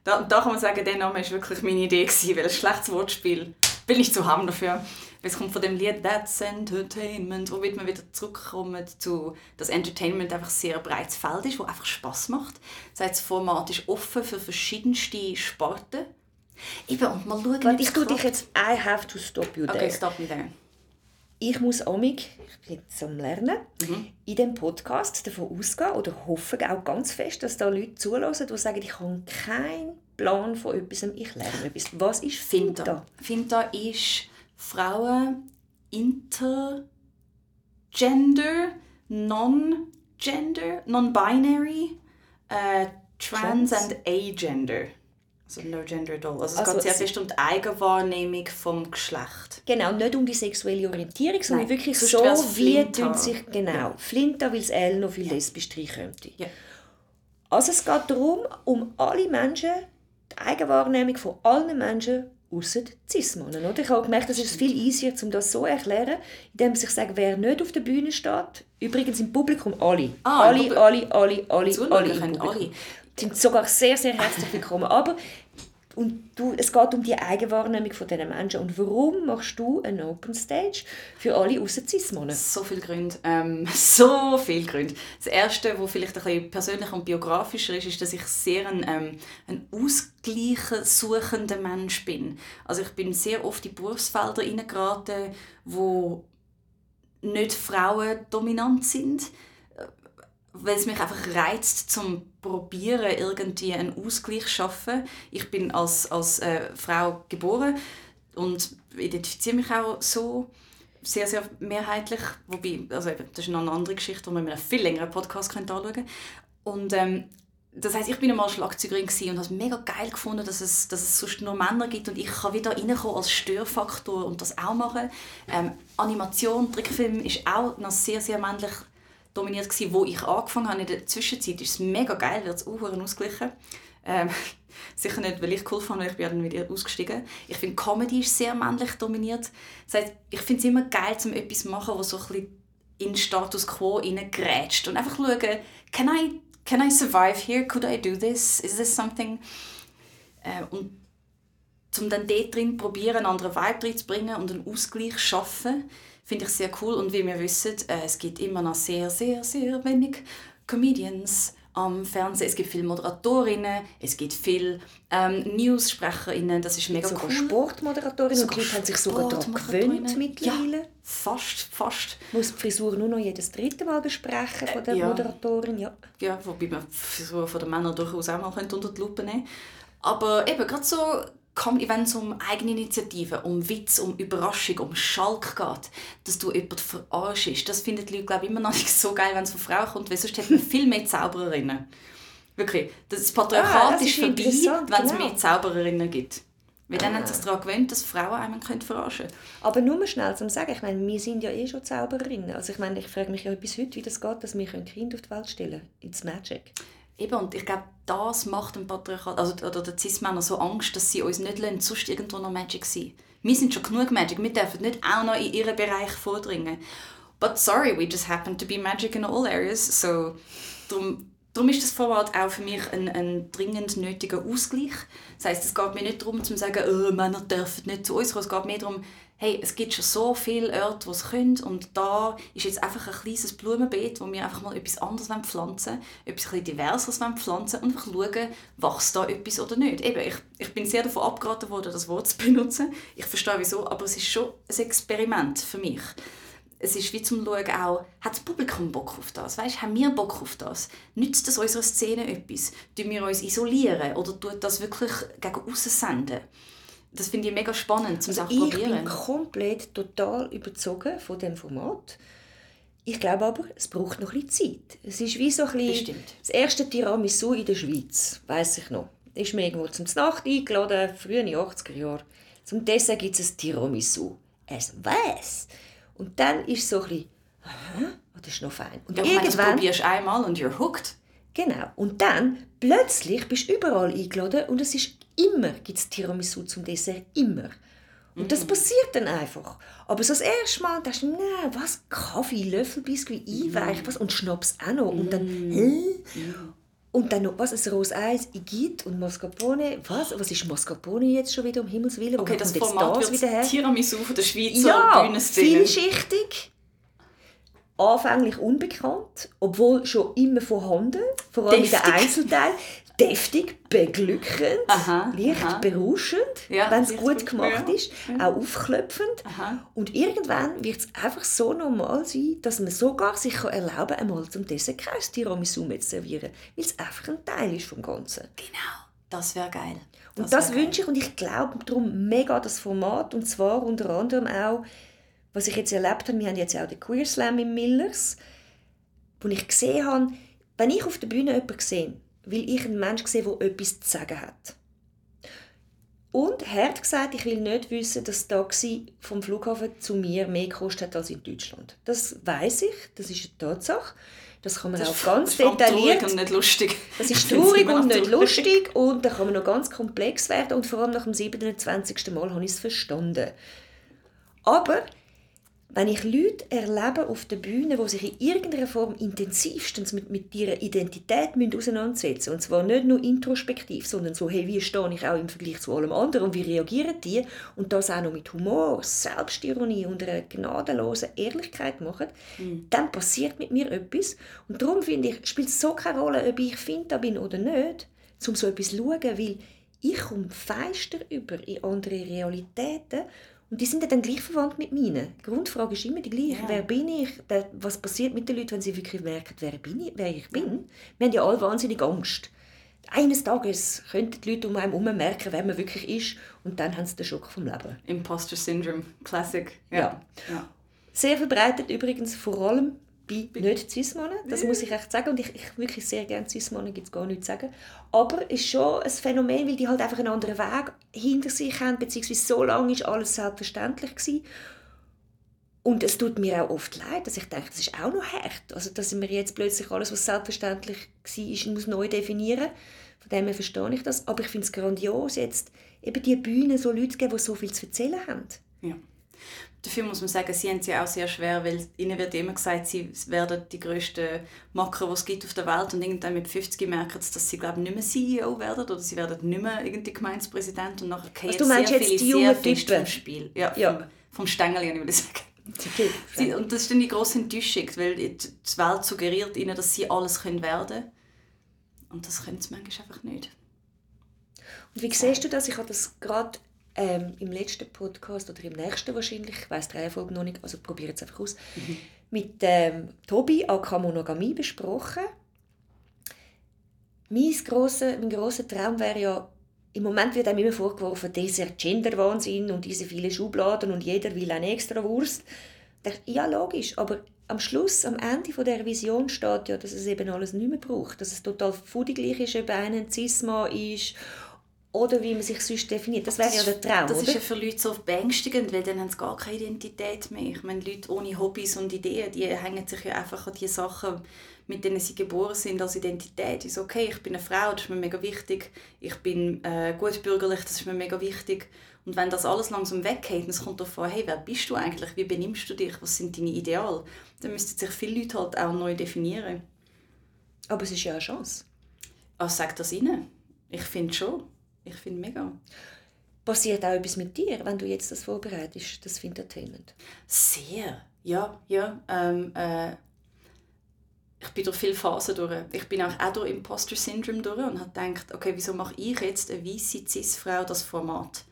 Speaker 3: Da, da kann man sagen, der Name war wirklich meine Idee, gewesen, weil ein schlechtes Wortspiel bin ich zu haben dafür. Es kommt von dem Lied That's Entertainment, wo man wieder zurückkommen zu, dass Entertainment einfach sehr breites Feld ist, wo einfach Spaß macht. Das heißt, das Format ist offen für verschiedenste Sporten. Eben, und mal schauen,
Speaker 2: Warte, ich tue dich jetzt I have to stop you there.
Speaker 3: Okay, stop me there
Speaker 2: ich muss amig, ich bin jetzt am Lernen, mhm. in diesem Podcast davon ausgehen oder hoffe auch ganz fest, dass da Leute zulassen, die sagen, ich habe keinen Plan von etwas, ich lerne etwas. Was ist Finta?
Speaker 3: Finta ist Frauen intergender, non-gender, non-binary, äh, trans, trans and agender. Also no gender at all. Also es also geht sehr fest um die Eigenwahrnehmung vom Geschlecht.
Speaker 2: Genau, nicht um die sexuelle Orientierung, sondern Nein, wirklich so, wie tun sich, genau, ja. Flinta, weil es L noch viel ja. lesbisch drin könnte. Ja. Also es geht darum, um alle Menschen, die Eigenwahrnehmung von allen Menschen, außer Cis-Männern. Ich habe gemerkt, es ist viel easier, um das so zu erklären, indem man sich sagt, wer nicht auf der Bühne steht, übrigens im Publikum alle. Ah, alle, alle, alle, alle, alle, alle, alle sind sogar sehr, sehr herzlich willkommen. Aber und du, es geht um die Eigenwahrnehmung von diesen Menschen. Und warum machst du eine Open Stage für alle außer cis -Monen?
Speaker 3: So viele Gründe. Ähm, so viele Gründe. Das Erste, was vielleicht ein bisschen persönlicher und biografischer ist, ist, dass ich sehr ein, ähm, ein Ausgleich suchender Mensch bin. Also ich bin sehr oft in Berufsfelder hineingeraten, wo nicht Frauen dominant sind weil es mich einfach reizt zum probieren irgendwie einen Ausgleich zu schaffen. Ich bin als, als äh, Frau geboren und identifiziere mich auch so sehr, sehr mehrheitlich. Wobei, also eben, das ist noch eine andere Geschichte, die man in einem viel längeren Podcast anschauen könnte. Ähm, das heißt, ich bin einmal Schlagzeugerin und habe es mega geil gefunden, dass es, dass es sonst nur Männer gibt und ich kann wieder reinkommen als Störfaktor und das auch machen. Ähm, Animation, Trickfilm ist auch noch sehr, sehr männlich dominiert gewesen, wo ich angefangen habe. In der Zwischenzeit ist es mega geil, wird es auch ausgeglichen. Ähm, sicher nicht, weil ich cool fand, weil ich bin dann wieder ausgestiegen. Ich finde, Comedy ist sehr männlich dominiert. Das heißt, ich finde es immer geil, um etwas zu machen, was so ein bisschen in den Status Quo hineingrätscht und einfach schauen, can I, can I survive here? Could I do this? Is this something? Äh, und um dann dort drin probieren, einen anderen Vibe reinzubringen und einen Ausgleich zu schaffen, finde ich sehr cool. Und wie wir wissen, äh, es gibt immer noch sehr, sehr, sehr wenig Comedians am Fernsehen. Es gibt viele Moderatorinnen, es gibt viele ähm, News-SprecherInnen, das ist mega
Speaker 2: sogar
Speaker 3: cool.
Speaker 2: Sportmoderatorinnen und die haben sich sogar daran gewöhnt mittlerweile. Ja,
Speaker 3: fast, fast.
Speaker 2: Muss die Frisur nur noch jedes dritte Mal besprechen von der äh, ja. Moderatorin, ja.
Speaker 3: Ja, wobei man die Frisur von den Männern durchaus auch mal unter die Lupe nehmen Aber eben, gerade so wenn es um Eigeninitiative, um Witz, um Überraschung, um Schalk geht, dass du jemanden verarschst, das finden die Leute glaube ich, immer noch nicht so geil, wenn es von Frauen kommt, weil sonst hätten wir viel mehr Zaubererinnen. Wirklich. Das Patriarchat ah, das ist, vorbei, wenn es genau. mehr Zaubererinnen gibt. Weil dann ah. haben sie sich daran gewöhnt, dass Frauen einen verarschen können.
Speaker 2: Aber nur mal schnell zum Sagen, ich meine, wir sind ja eh schon Zaubererinnen. Also ich meine, ich frage mich ja bis heute, wie das geht, dass wir Kinder auf die Welt stellen können. Ins Magic.
Speaker 3: Eben, und ich glaube, das macht dem Patriarchat, also, oder den Cis-Männern so Angst, dass sie uns nicht lassen, sonst irgendwo noch Magic sein. Wir sind schon genug Magic, wir dürfen nicht auch noch in ihren Bereich vordringen. But sorry, we just happen to be Magic in all areas, so darum, darum ist das Format auch für mich ein, ein dringend nötiger Ausgleich. Das heisst, es geht mir nicht darum, zu sagen, oh, Männer dürfen nicht zu uns kommen, es geht mir darum, hey, es gibt schon so viele Orte, wo es können und da ist jetzt einfach ein kleines Blumenbeet, wo wir einfach mal etwas anderes pflanzen wollen, etwas ein diverseres pflanzen und einfach schauen, wächst da etwas oder nicht. Eben, ich, ich bin sehr davon abgeraten worden, das Wort zu benutzen. Ich verstehe wieso, aber es ist schon ein Experiment für mich. Es ist wie zum Schauen auch, hat das Publikum Bock auf das? Weißt, haben wir Bock auf das? Nützt das unserer Szene etwas? Tun wir uns isolieren oder tut das wirklich gegen aussen senden? Das finde ich mega spannend zum
Speaker 2: also Ich bin komplett total überzogen von dem Format. Ich glaube aber, es braucht noch ein bisschen Zeit. Es ist wie so ein bisschen das erste Tiramisu in der Schweiz, weiß ich noch. Ist mir irgendwo zum Nacht eingeladen, früher in den 80er Jahren. Zum Dessert gibt es ein Tiramisu. Es weiß. Und dann ist es so ein bisschen, aha, oh, das ist noch fein.
Speaker 3: Und ja, irgendwann... Meine, probierst einmal und you're hooked.
Speaker 2: Genau. Und dann, plötzlich, bist du überall eingeladen und es ist immer gibt's Tiramisu zum Dessert. Immer. Und das mhm. passiert dann einfach. Aber so das erste Mal denkst du, nein, was? Kaffee, Löffelbiskuit, Eiweich, was? Und Schnaps auch noch. Und dann, mhm. hä? Und dann noch, was, ein Roseis, Igitt und Mascarpone. Was? Was ist Mascarpone jetzt schon wieder, um Himmels Willen?
Speaker 3: Okay, das Format das wieder her? Tiramisu von der Schweizer
Speaker 2: ja, Bühnenszene. vielschichtig anfänglich unbekannt, obwohl schon immer vorhanden, vor allem deftig. in den Einzelteilen. Deftig, beglückend, aha, leicht aha. berauschend, ja, wenn es gut gemacht ja. ist, auch aufklöpfend. Aha. Und irgendwann wird es einfach so normal sein, dass man sogar sich erlauben kann, einmal zum Dessert kein Tiramisu zu servieren, weil es einfach ein Teil ist vom Ganzen.
Speaker 3: Genau, das wäre geil.
Speaker 2: Das und das wünsche ich und ich glaube darum mega das Format und zwar unter anderem auch was ich jetzt erlebt habe, wir haben jetzt auch den Queer Slam im Millers, wo ich gesehen habe, wenn ich auf der Bühne jemanden sehe, will ich einen Menschen sehen, der etwas zu sagen hat. Und hat gesagt, ich will nicht wissen, dass das Taxi vom Flughafen zu mir mehr gekostet hat als in Deutschland. Das weiß ich, das ist eine Tatsache. Das kann man das auch ganz detailliert.
Speaker 3: Das ist und nicht lustig.
Speaker 2: Das ist traurig und nicht lustig und da kann man noch ganz komplex werden und vor allem nach dem 27. Mal habe ich es verstanden. Aber wenn ich Leute erlebe auf der Bühne, die sich in irgendeiner Form intensivstens mit, mit ihrer Identität müssen auseinandersetzen und zwar nicht nur introspektiv, sondern so, hey, wie stehe ich auch im Vergleich zu allem anderen und wie reagieren die und das auch noch mit Humor, Selbstironie und einer gnadenlosen Ehrlichkeit machen, mhm. dann passiert mit mir etwas und darum finde ich, spielt es so keine Rolle, ob ich Finta bin oder nicht, um so etwas zu schauen, weil ich komme feister über in andere Realitäten und die sind dann gleich verwandt mit meinen. Die Grundfrage ist immer die gleiche. Ja. Wer bin ich? Was passiert mit den Leuten, wenn sie wirklich merken, wer, bin ich, wer ich bin? Wir haben ja alle wahnsinnig Angst. Eines Tages könnten die Leute um einen herum merken, wer man wirklich ist. Und dann haben sie den Schock vom Leben.
Speaker 3: Imposter Syndrome, Classic. Ja.
Speaker 2: ja. ja. Sehr verbreitet übrigens vor allem bei nicht Cis-Männern, das muss ich echt sagen. Und ich, ich wirklich sehr gerne Cis-Männer, gibt es gar nichts zu sagen. Aber es ist schon ein Phänomen, weil die halt einfach einen anderen Weg hinter sich haben, beziehungsweise so lange ist alles selbstverständlich gewesen. Und es tut mir auch oft leid, dass ich denke, das ist auch noch hart. Also, dass wir jetzt plötzlich alles, was selbstverständlich war, muss neu definieren. Von dem her verstehe ich das. Aber ich finde es grandios, jetzt eben die Bühne so Leute zu geben, die so viel zu erzählen haben.
Speaker 3: Ja dafür muss man sagen, sie haben es ja auch sehr schwer, weil ihnen wird immer gesagt, sie werden die grössten Macher, die es gibt auf der Welt und irgendwann mit 50 merken sie, dass sie glaube nicht mehr CEO werden oder sie werden nicht mehr irgendwie Gemeindepräsident und nachher
Speaker 2: gehen also, sehr viele die sehr fest
Speaker 3: vom Spiel. Ja, ja. Vom, vom Stängel, würde ich sagen. Okay. und das ist dann die grosse Enttäuschung, weil die Welt suggeriert ihnen, dass sie alles können werden können. Und das können sie manchmal einfach nicht.
Speaker 2: Und wie siehst du das? Ich habe das gerade ähm, im letzten Podcast oder im nächsten wahrscheinlich, ich weiss die Reihenfolge noch nicht, also probiert es einfach aus, mhm. mit ähm, Tobi AK Monogamie besprochen. Mein grosser, mein grosser Traum wäre ja, im Moment wird einem immer vorgeworfen, dieser Gender-Wahnsinn und diese vielen Schubladen und jeder will eine extra Wurst. Ja, logisch, aber am Schluss, am Ende von der Vision steht ja, dass es eben alles nicht mehr braucht, dass es total fudiglich ist, ob einer ein Cisma ist oder wie man sich sonst definiert. Das wäre ja der Traum,
Speaker 3: Das
Speaker 2: oder?
Speaker 3: ist ja für Leute so beängstigend, weil dann haben sie gar keine Identität mehr. Ich meine, Leute ohne Hobbys und Ideen, die hängen sich ja einfach an die Sachen, mit denen sie geboren sind, als Identität. Ist okay, ich bin eine Frau, das ist mir mega wichtig. Ich bin äh, gutbürgerlich, das ist mir mega wichtig. Und wenn das alles langsam weggeht es kommt an, hey, wer bist du eigentlich? Wie benimmst du dich? Was sind deine Ideale? Dann müssten sich viele Leute halt auch neu definieren.
Speaker 2: Aber es ist ja eine Chance.
Speaker 3: Was sagt das Ihnen? Ich finde schon. Ich finde mega.
Speaker 2: passiert auch etwas mit dir, wenn du jetzt das vorbereitest, das Entertainment?
Speaker 3: Sehr, ja, ja. Ähm, äh, ich bin durch viele Phasen durch. Ich bin auch, auch durch Imposter Syndrome durch und habe gedacht, okay, wieso mache ich jetzt eine weiße Cis-Frau das Format?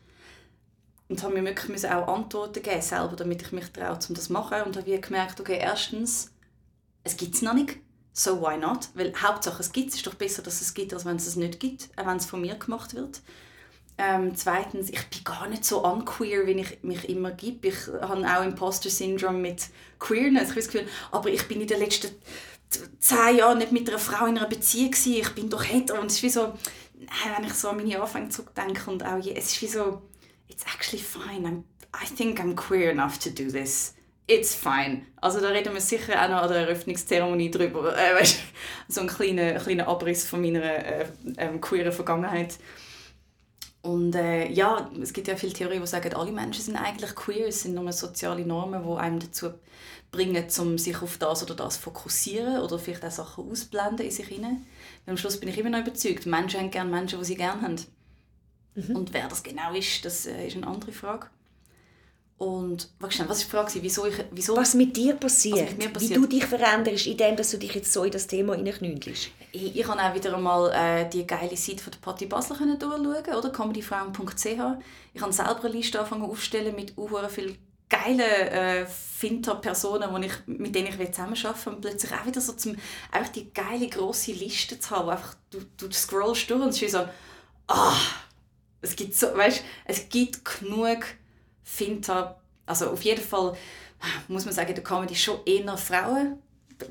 Speaker 3: Und habe mir wirklich auch Antworten geben selber, damit ich mich traue, um das zu machen. Und habe gemerkt, okay, erstens, es gibt es noch nicht. So why not? Weil Hauptsache es gibt es. ist doch besser, dass es gibt, als wenn es es nicht gibt, auch wenn es von mir gemacht wird. Ähm, zweitens, ich bin gar nicht so unqueer, wie ich mich immer gebe. Ich habe auch Imposter-Syndrom mit Queerness. Ich Gefühl, aber ich bin in den letzten zehn Jahren nicht mit einer Frau in einer Beziehung gewesen. Ich bin doch hetero. Und es ist wie so, wenn ich so an meine Anfänge zurückdenke und auch, es ist wie so, it's actually fine. I'm, I think I'm queer enough to do this. It's fine. Also da reden wir sicher auch noch an der Eröffnungszeremonie drüber. Äh, weißt, so ein kleiner, kleiner Abriss von meiner äh, äh, queeren Vergangenheit. Und äh, ja, es gibt ja viele Theorien, die sagen, alle Menschen sind eigentlich queer. Es sind nur soziale Normen, die einem dazu bringen, um sich auf das oder das zu fokussieren oder vielleicht auch Sachen ausblenden in sich hinein. Am Schluss bin ich immer noch überzeugt, Menschen haben gerne Menschen, die sie gerne haben. Mhm. Und wer das genau ist, das äh, ist eine andere Frage. Und was war die Frage? Wieso ich, wieso,
Speaker 2: was mit dir passiert, mit mir passiert, wie du dich veränderst, indem dass du dich jetzt so in das Thema hineinknündelst.
Speaker 3: Ich, ich habe auch wieder einmal äh, die geile Seite von der Patti Basler durchschauen, oder? comedyfrauen.ch. Ich habe selber eine Liste angefangen aufzustellen mit uh, vielen geilen äh, Finter-Personen, mit denen ich zusammenarbeiten will. Und plötzlich auch wieder so zum, einfach die geile, grosse Liste zu haben, wo einfach, du, du scrollst durch und es ist so, ah, es gibt so, weißt, es gibt genug Finter, also auf jeden Fall muss man sagen, in der Comedy schon eher Frauen,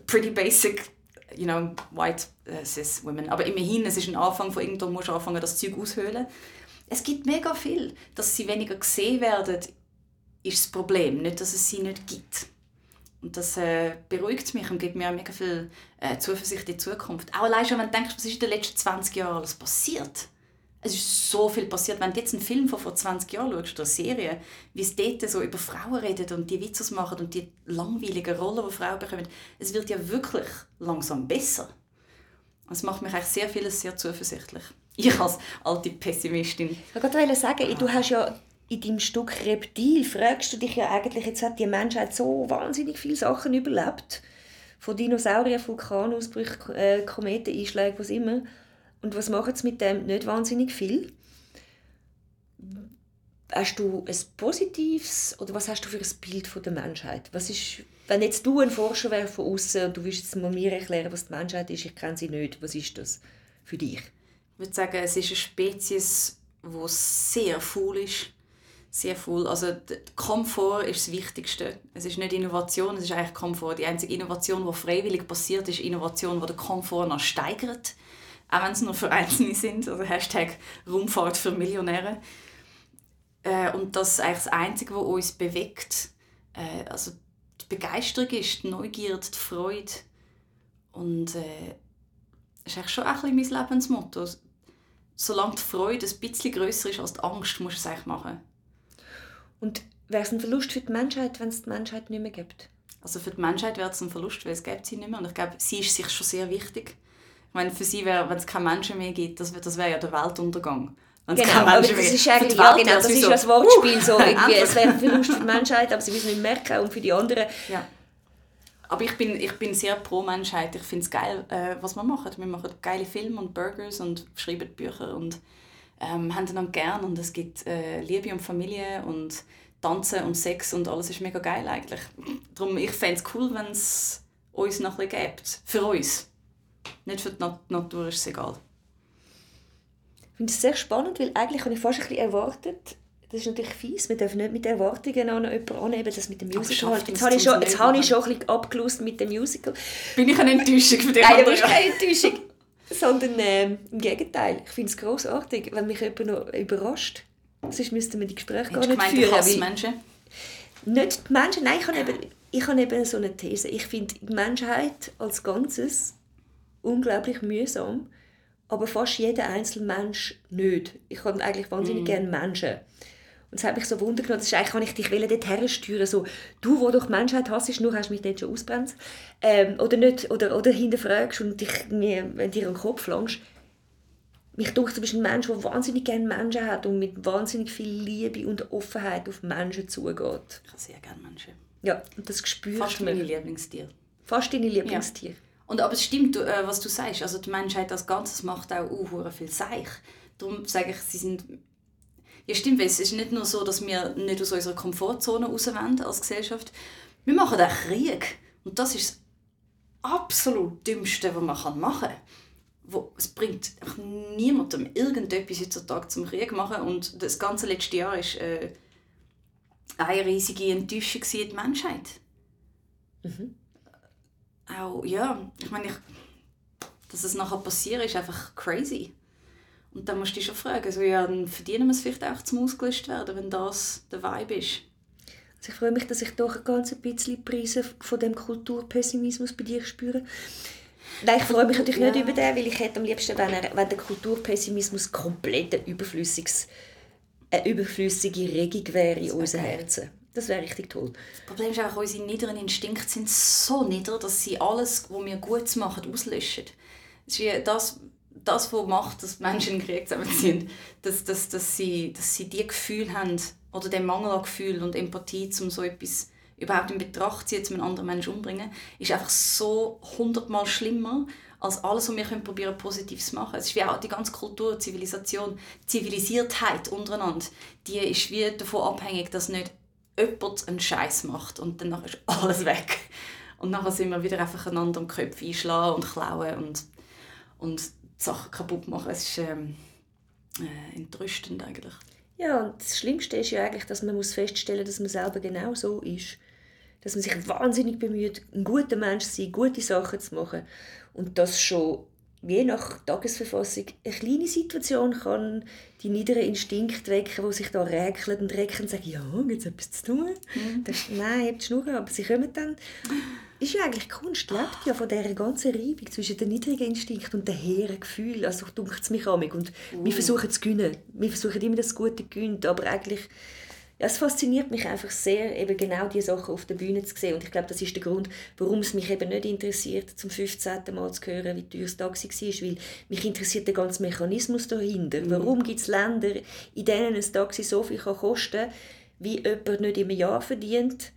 Speaker 3: pretty basic, you know, white uh, cis women. Aber immerhin, es ist ein Anfang von irgendwo musst du anfangen, das Zeug aushöhlen. Es gibt mega viel, dass sie weniger gesehen werden, ist das Problem, nicht, dass es sie nicht gibt. Und das äh, beruhigt mich und gibt mir mega viel äh, Zuversicht in die Zukunft. Auch allein schon, wenn du denkst, was ist in den letzten 20 Jahren alles passiert es ist so viel passiert. Wenn du jetzt einen Film von vor 20 Jahren schaust, oder eine Serie, wie es dort so über Frauen redet und die Witze machen und die langweiligen Rollen, die Frauen bekommen, es wird ja wirklich langsam besser. Es macht mich eigentlich sehr vieles sehr zuversichtlich. Ich als alte Pessimistin.
Speaker 2: Ich wollte sagen, du hast ja in deinem Stück Reptil, fragst du dich ja eigentlich, jetzt hat die Menschheit so wahnsinnig viele Sachen überlebt. Von Dinosauriern, Vulkanausbrüchen, äh, Kometeneinschlägen, was immer und was machen sie mit dem? Nicht wahnsinnig viel. Hast du ein positives oder was hast du für ein Bild von der Menschheit? Was ist, wenn jetzt du ein Forscher wärst von außen und du willst mir erklären, was die Menschheit ist, ich kenne sie nicht. Was ist das für dich?
Speaker 3: Ich würde sagen, es ist eine Spezies, die sehr faul ist. Sehr faul. Also Komfort ist das Wichtigste. Es ist nicht Innovation, es ist eigentlich Komfort. Die einzige Innovation, die freiwillig passiert, ist Innovation, die den Komfort noch steigert auch wenn es nur für Einzelne sind, also Hashtag Raumfahrt für Millionäre. Äh, und das ist eigentlich das Einzige, was uns bewegt. Äh, also die Begeisterung ist, die Neugierde, die Freude. Und äh, das ist eigentlich schon ein bisschen mein Lebensmotto. Solange die Freude ein bisschen grösser ist als die Angst, musst du es eigentlich machen.
Speaker 2: Und wäre es ein Verlust für die Menschheit, wenn es die Menschheit nicht mehr gibt?
Speaker 3: Also für die Menschheit wäre es ein Verlust, weil es gibt sie nicht mehr. Und ich glaube, sie ist sich schon sehr wichtig. Ich meine, für sie wäre, wenn es keine Menschen mehr gibt, das, das wäre ja der Weltuntergang.
Speaker 2: Wenn's genau, aber das ist eigentlich, ja, genau, das ist ja das Wortspiel. So, irgendwie, es wäre ein Verlust für die Menschheit, aber sie müssen nicht merken und für die anderen.
Speaker 3: Ja. Aber ich bin, ich bin sehr pro Menschheit. Ich finde es geil, äh, was wir machen. Wir machen geile Filme und Burgers und schreiben Bücher und ähm, haben dann gern und es gibt äh, Liebe und Familie und Tanzen und Sex und alles ist mega geil eigentlich. Darum, ich fände es cool, wenn es uns noch ein bisschen gibt. Für uns. Nicht für die Natur ist es egal.
Speaker 2: Ich finde es sehr spannend, weil eigentlich habe ich fast ein bisschen erwartet, das ist natürlich fies, wir dürfen nicht mit Erwartungen an jemanden annehmen, das mit dem Musical. Jetzt habe ich schon, jetzt habe ich schon ein bisschen abgelöst mit dem Musical.
Speaker 3: Bin ich eine Enttäuschung für dich?
Speaker 2: Nein, das ist keine Enttäuschung. Sondern äh, im Gegenteil. Ich finde es grossartig, wenn mich jemand noch überrascht. Sonst müssten wir die Gespräche gar nicht gemeint, führen.
Speaker 3: Hast Menschen?
Speaker 2: Nicht die Menschen, nein, ich habe eben, ich habe eben so eine These. Ich finde die Menschheit als Ganzes unglaublich mühsam, aber fast jeder einzelne Mensch nicht. Ich habe eigentlich wahnsinnig mm. gerne Menschen. Und das hat mich so wundern Das ist eigentlich, kann ich dich dorthin steuern. So, du, wo doch Menschheit hast, nur hast du mich nicht schon ausbremst. Ähm, oder nicht, oder, oder hinterfragst und dich mir, wenn dir an den Kopf langst. mich denkt, du bist ein Mensch, der wahnsinnig gerne Menschen hat und mit wahnsinnig viel Liebe und Offenheit auf Menschen zugeht.
Speaker 3: Ich habe sehr gerne Menschen.
Speaker 2: Ja, und das spürst
Speaker 3: Fast
Speaker 2: du.
Speaker 3: meine Lieblingstiere.
Speaker 2: Fast deine Lieblingstiere.
Speaker 3: Und, aber es stimmt, äh, was du sagst. Also die Menschheit als Ganzes macht auch uh, viel Seich. Darum sage ich, sie sind... Ja stimmt, es ist nicht nur so, dass wir nicht aus unserer Komfortzone rauswollen als Gesellschaft. Wir machen auch Krieg. Und das ist das absolut Dümmste, was man machen kann. Es bringt niemandem irgendetwas heutzutage zum Krieg machen. Und das ganze letzte Jahr war äh, eine riesige Enttäuschung in die Menschheit. Auch, ja, ich meine, ich, dass es nachher passiert, ist einfach crazy. Und dann musst du dich schon fragen, so, ja, dann verdienen wir es vielleicht auch zum ausgelöscht werden, wenn das der Vibe ist.
Speaker 2: Also ich freue mich, dass ich doch ein ganz bisschen die Preise von dem Kulturpessimismus bei dir spüre. Nein, ich freue mich natürlich
Speaker 3: Ja.
Speaker 2: nicht über den, weil ich hätte am liebsten, wenn, er, wenn der Kulturpessimismus komplett ein überflüssiges, eine überflüssige Regung wäre in unseren
Speaker 3: geil.
Speaker 2: Herzen. Das wäre richtig toll.
Speaker 3: Das Problem ist einfach, unsere niederen Instinkte sind so nieder, dass sie alles, was wir gut machen, auslöschen. Es ist wie das, das, was macht, dass Menschen in Krieg zusammenziehen, dass, dass, dass, sie, dass sie die Gefühle haben, oder den Mangel an Gefühl und Empathie, um so etwas überhaupt in Betracht zu ziehen, um einen anderen Menschen umzubringen, ist einfach so hundertmal schlimmer als alles, was wir probieren positiv zu machen. Es ist wie auch die ganze Kultur, Zivilisation, Zivilisiertheit untereinander, die ist wie davon abhängig, dass nicht jemand einen Scheiß macht und danach ist alles weg. Und nachher sind wir wieder einfach einander am Köpfe einschlagen und klauen und, und Sachen kaputt machen. Es ist ähm, äh, entrüstend eigentlich.
Speaker 2: Ja, und das Schlimmste ist ja eigentlich, dass man muss feststellen dass man selber genau so ist. Dass man sich wahnsinnig bemüht, ein guter Mensch zu sein, gute Sachen zu machen. Und das schon je nach Tagesverfassung eine kleine Situation kann die niederen Instinkte wecken, die sich da räkeln und recken und sagen, ja, gibt es etwas zu tun? Das ist, nein, habt Schnur, aber sie kommen dann. Ist ja eigentlich Kunst, lebt ja von dieser ganzen Reibung zwischen den niedrigen Instinkten und den hehren Gefühlen. Also dunkt es mich amig. Und wir versuchen zu gewinnen. Wir versuchen immer das Gute zu gewinnen, aber eigentlich ja, es fasziniert mich einfach sehr, eben genau diese Sachen auf der Bühne zu sehen. Und ich glaube, das ist der Grund, warum es mich eben nicht interessiert, zum 15. Mal zu hören, wie teuer das Taxi war. Weil mich interessiert der ganze Mechanismus dahinter. Warum gibt es Länder, in denen ein Taxi so viel kann kosten kann, wie jemand nicht im Jahr verdient?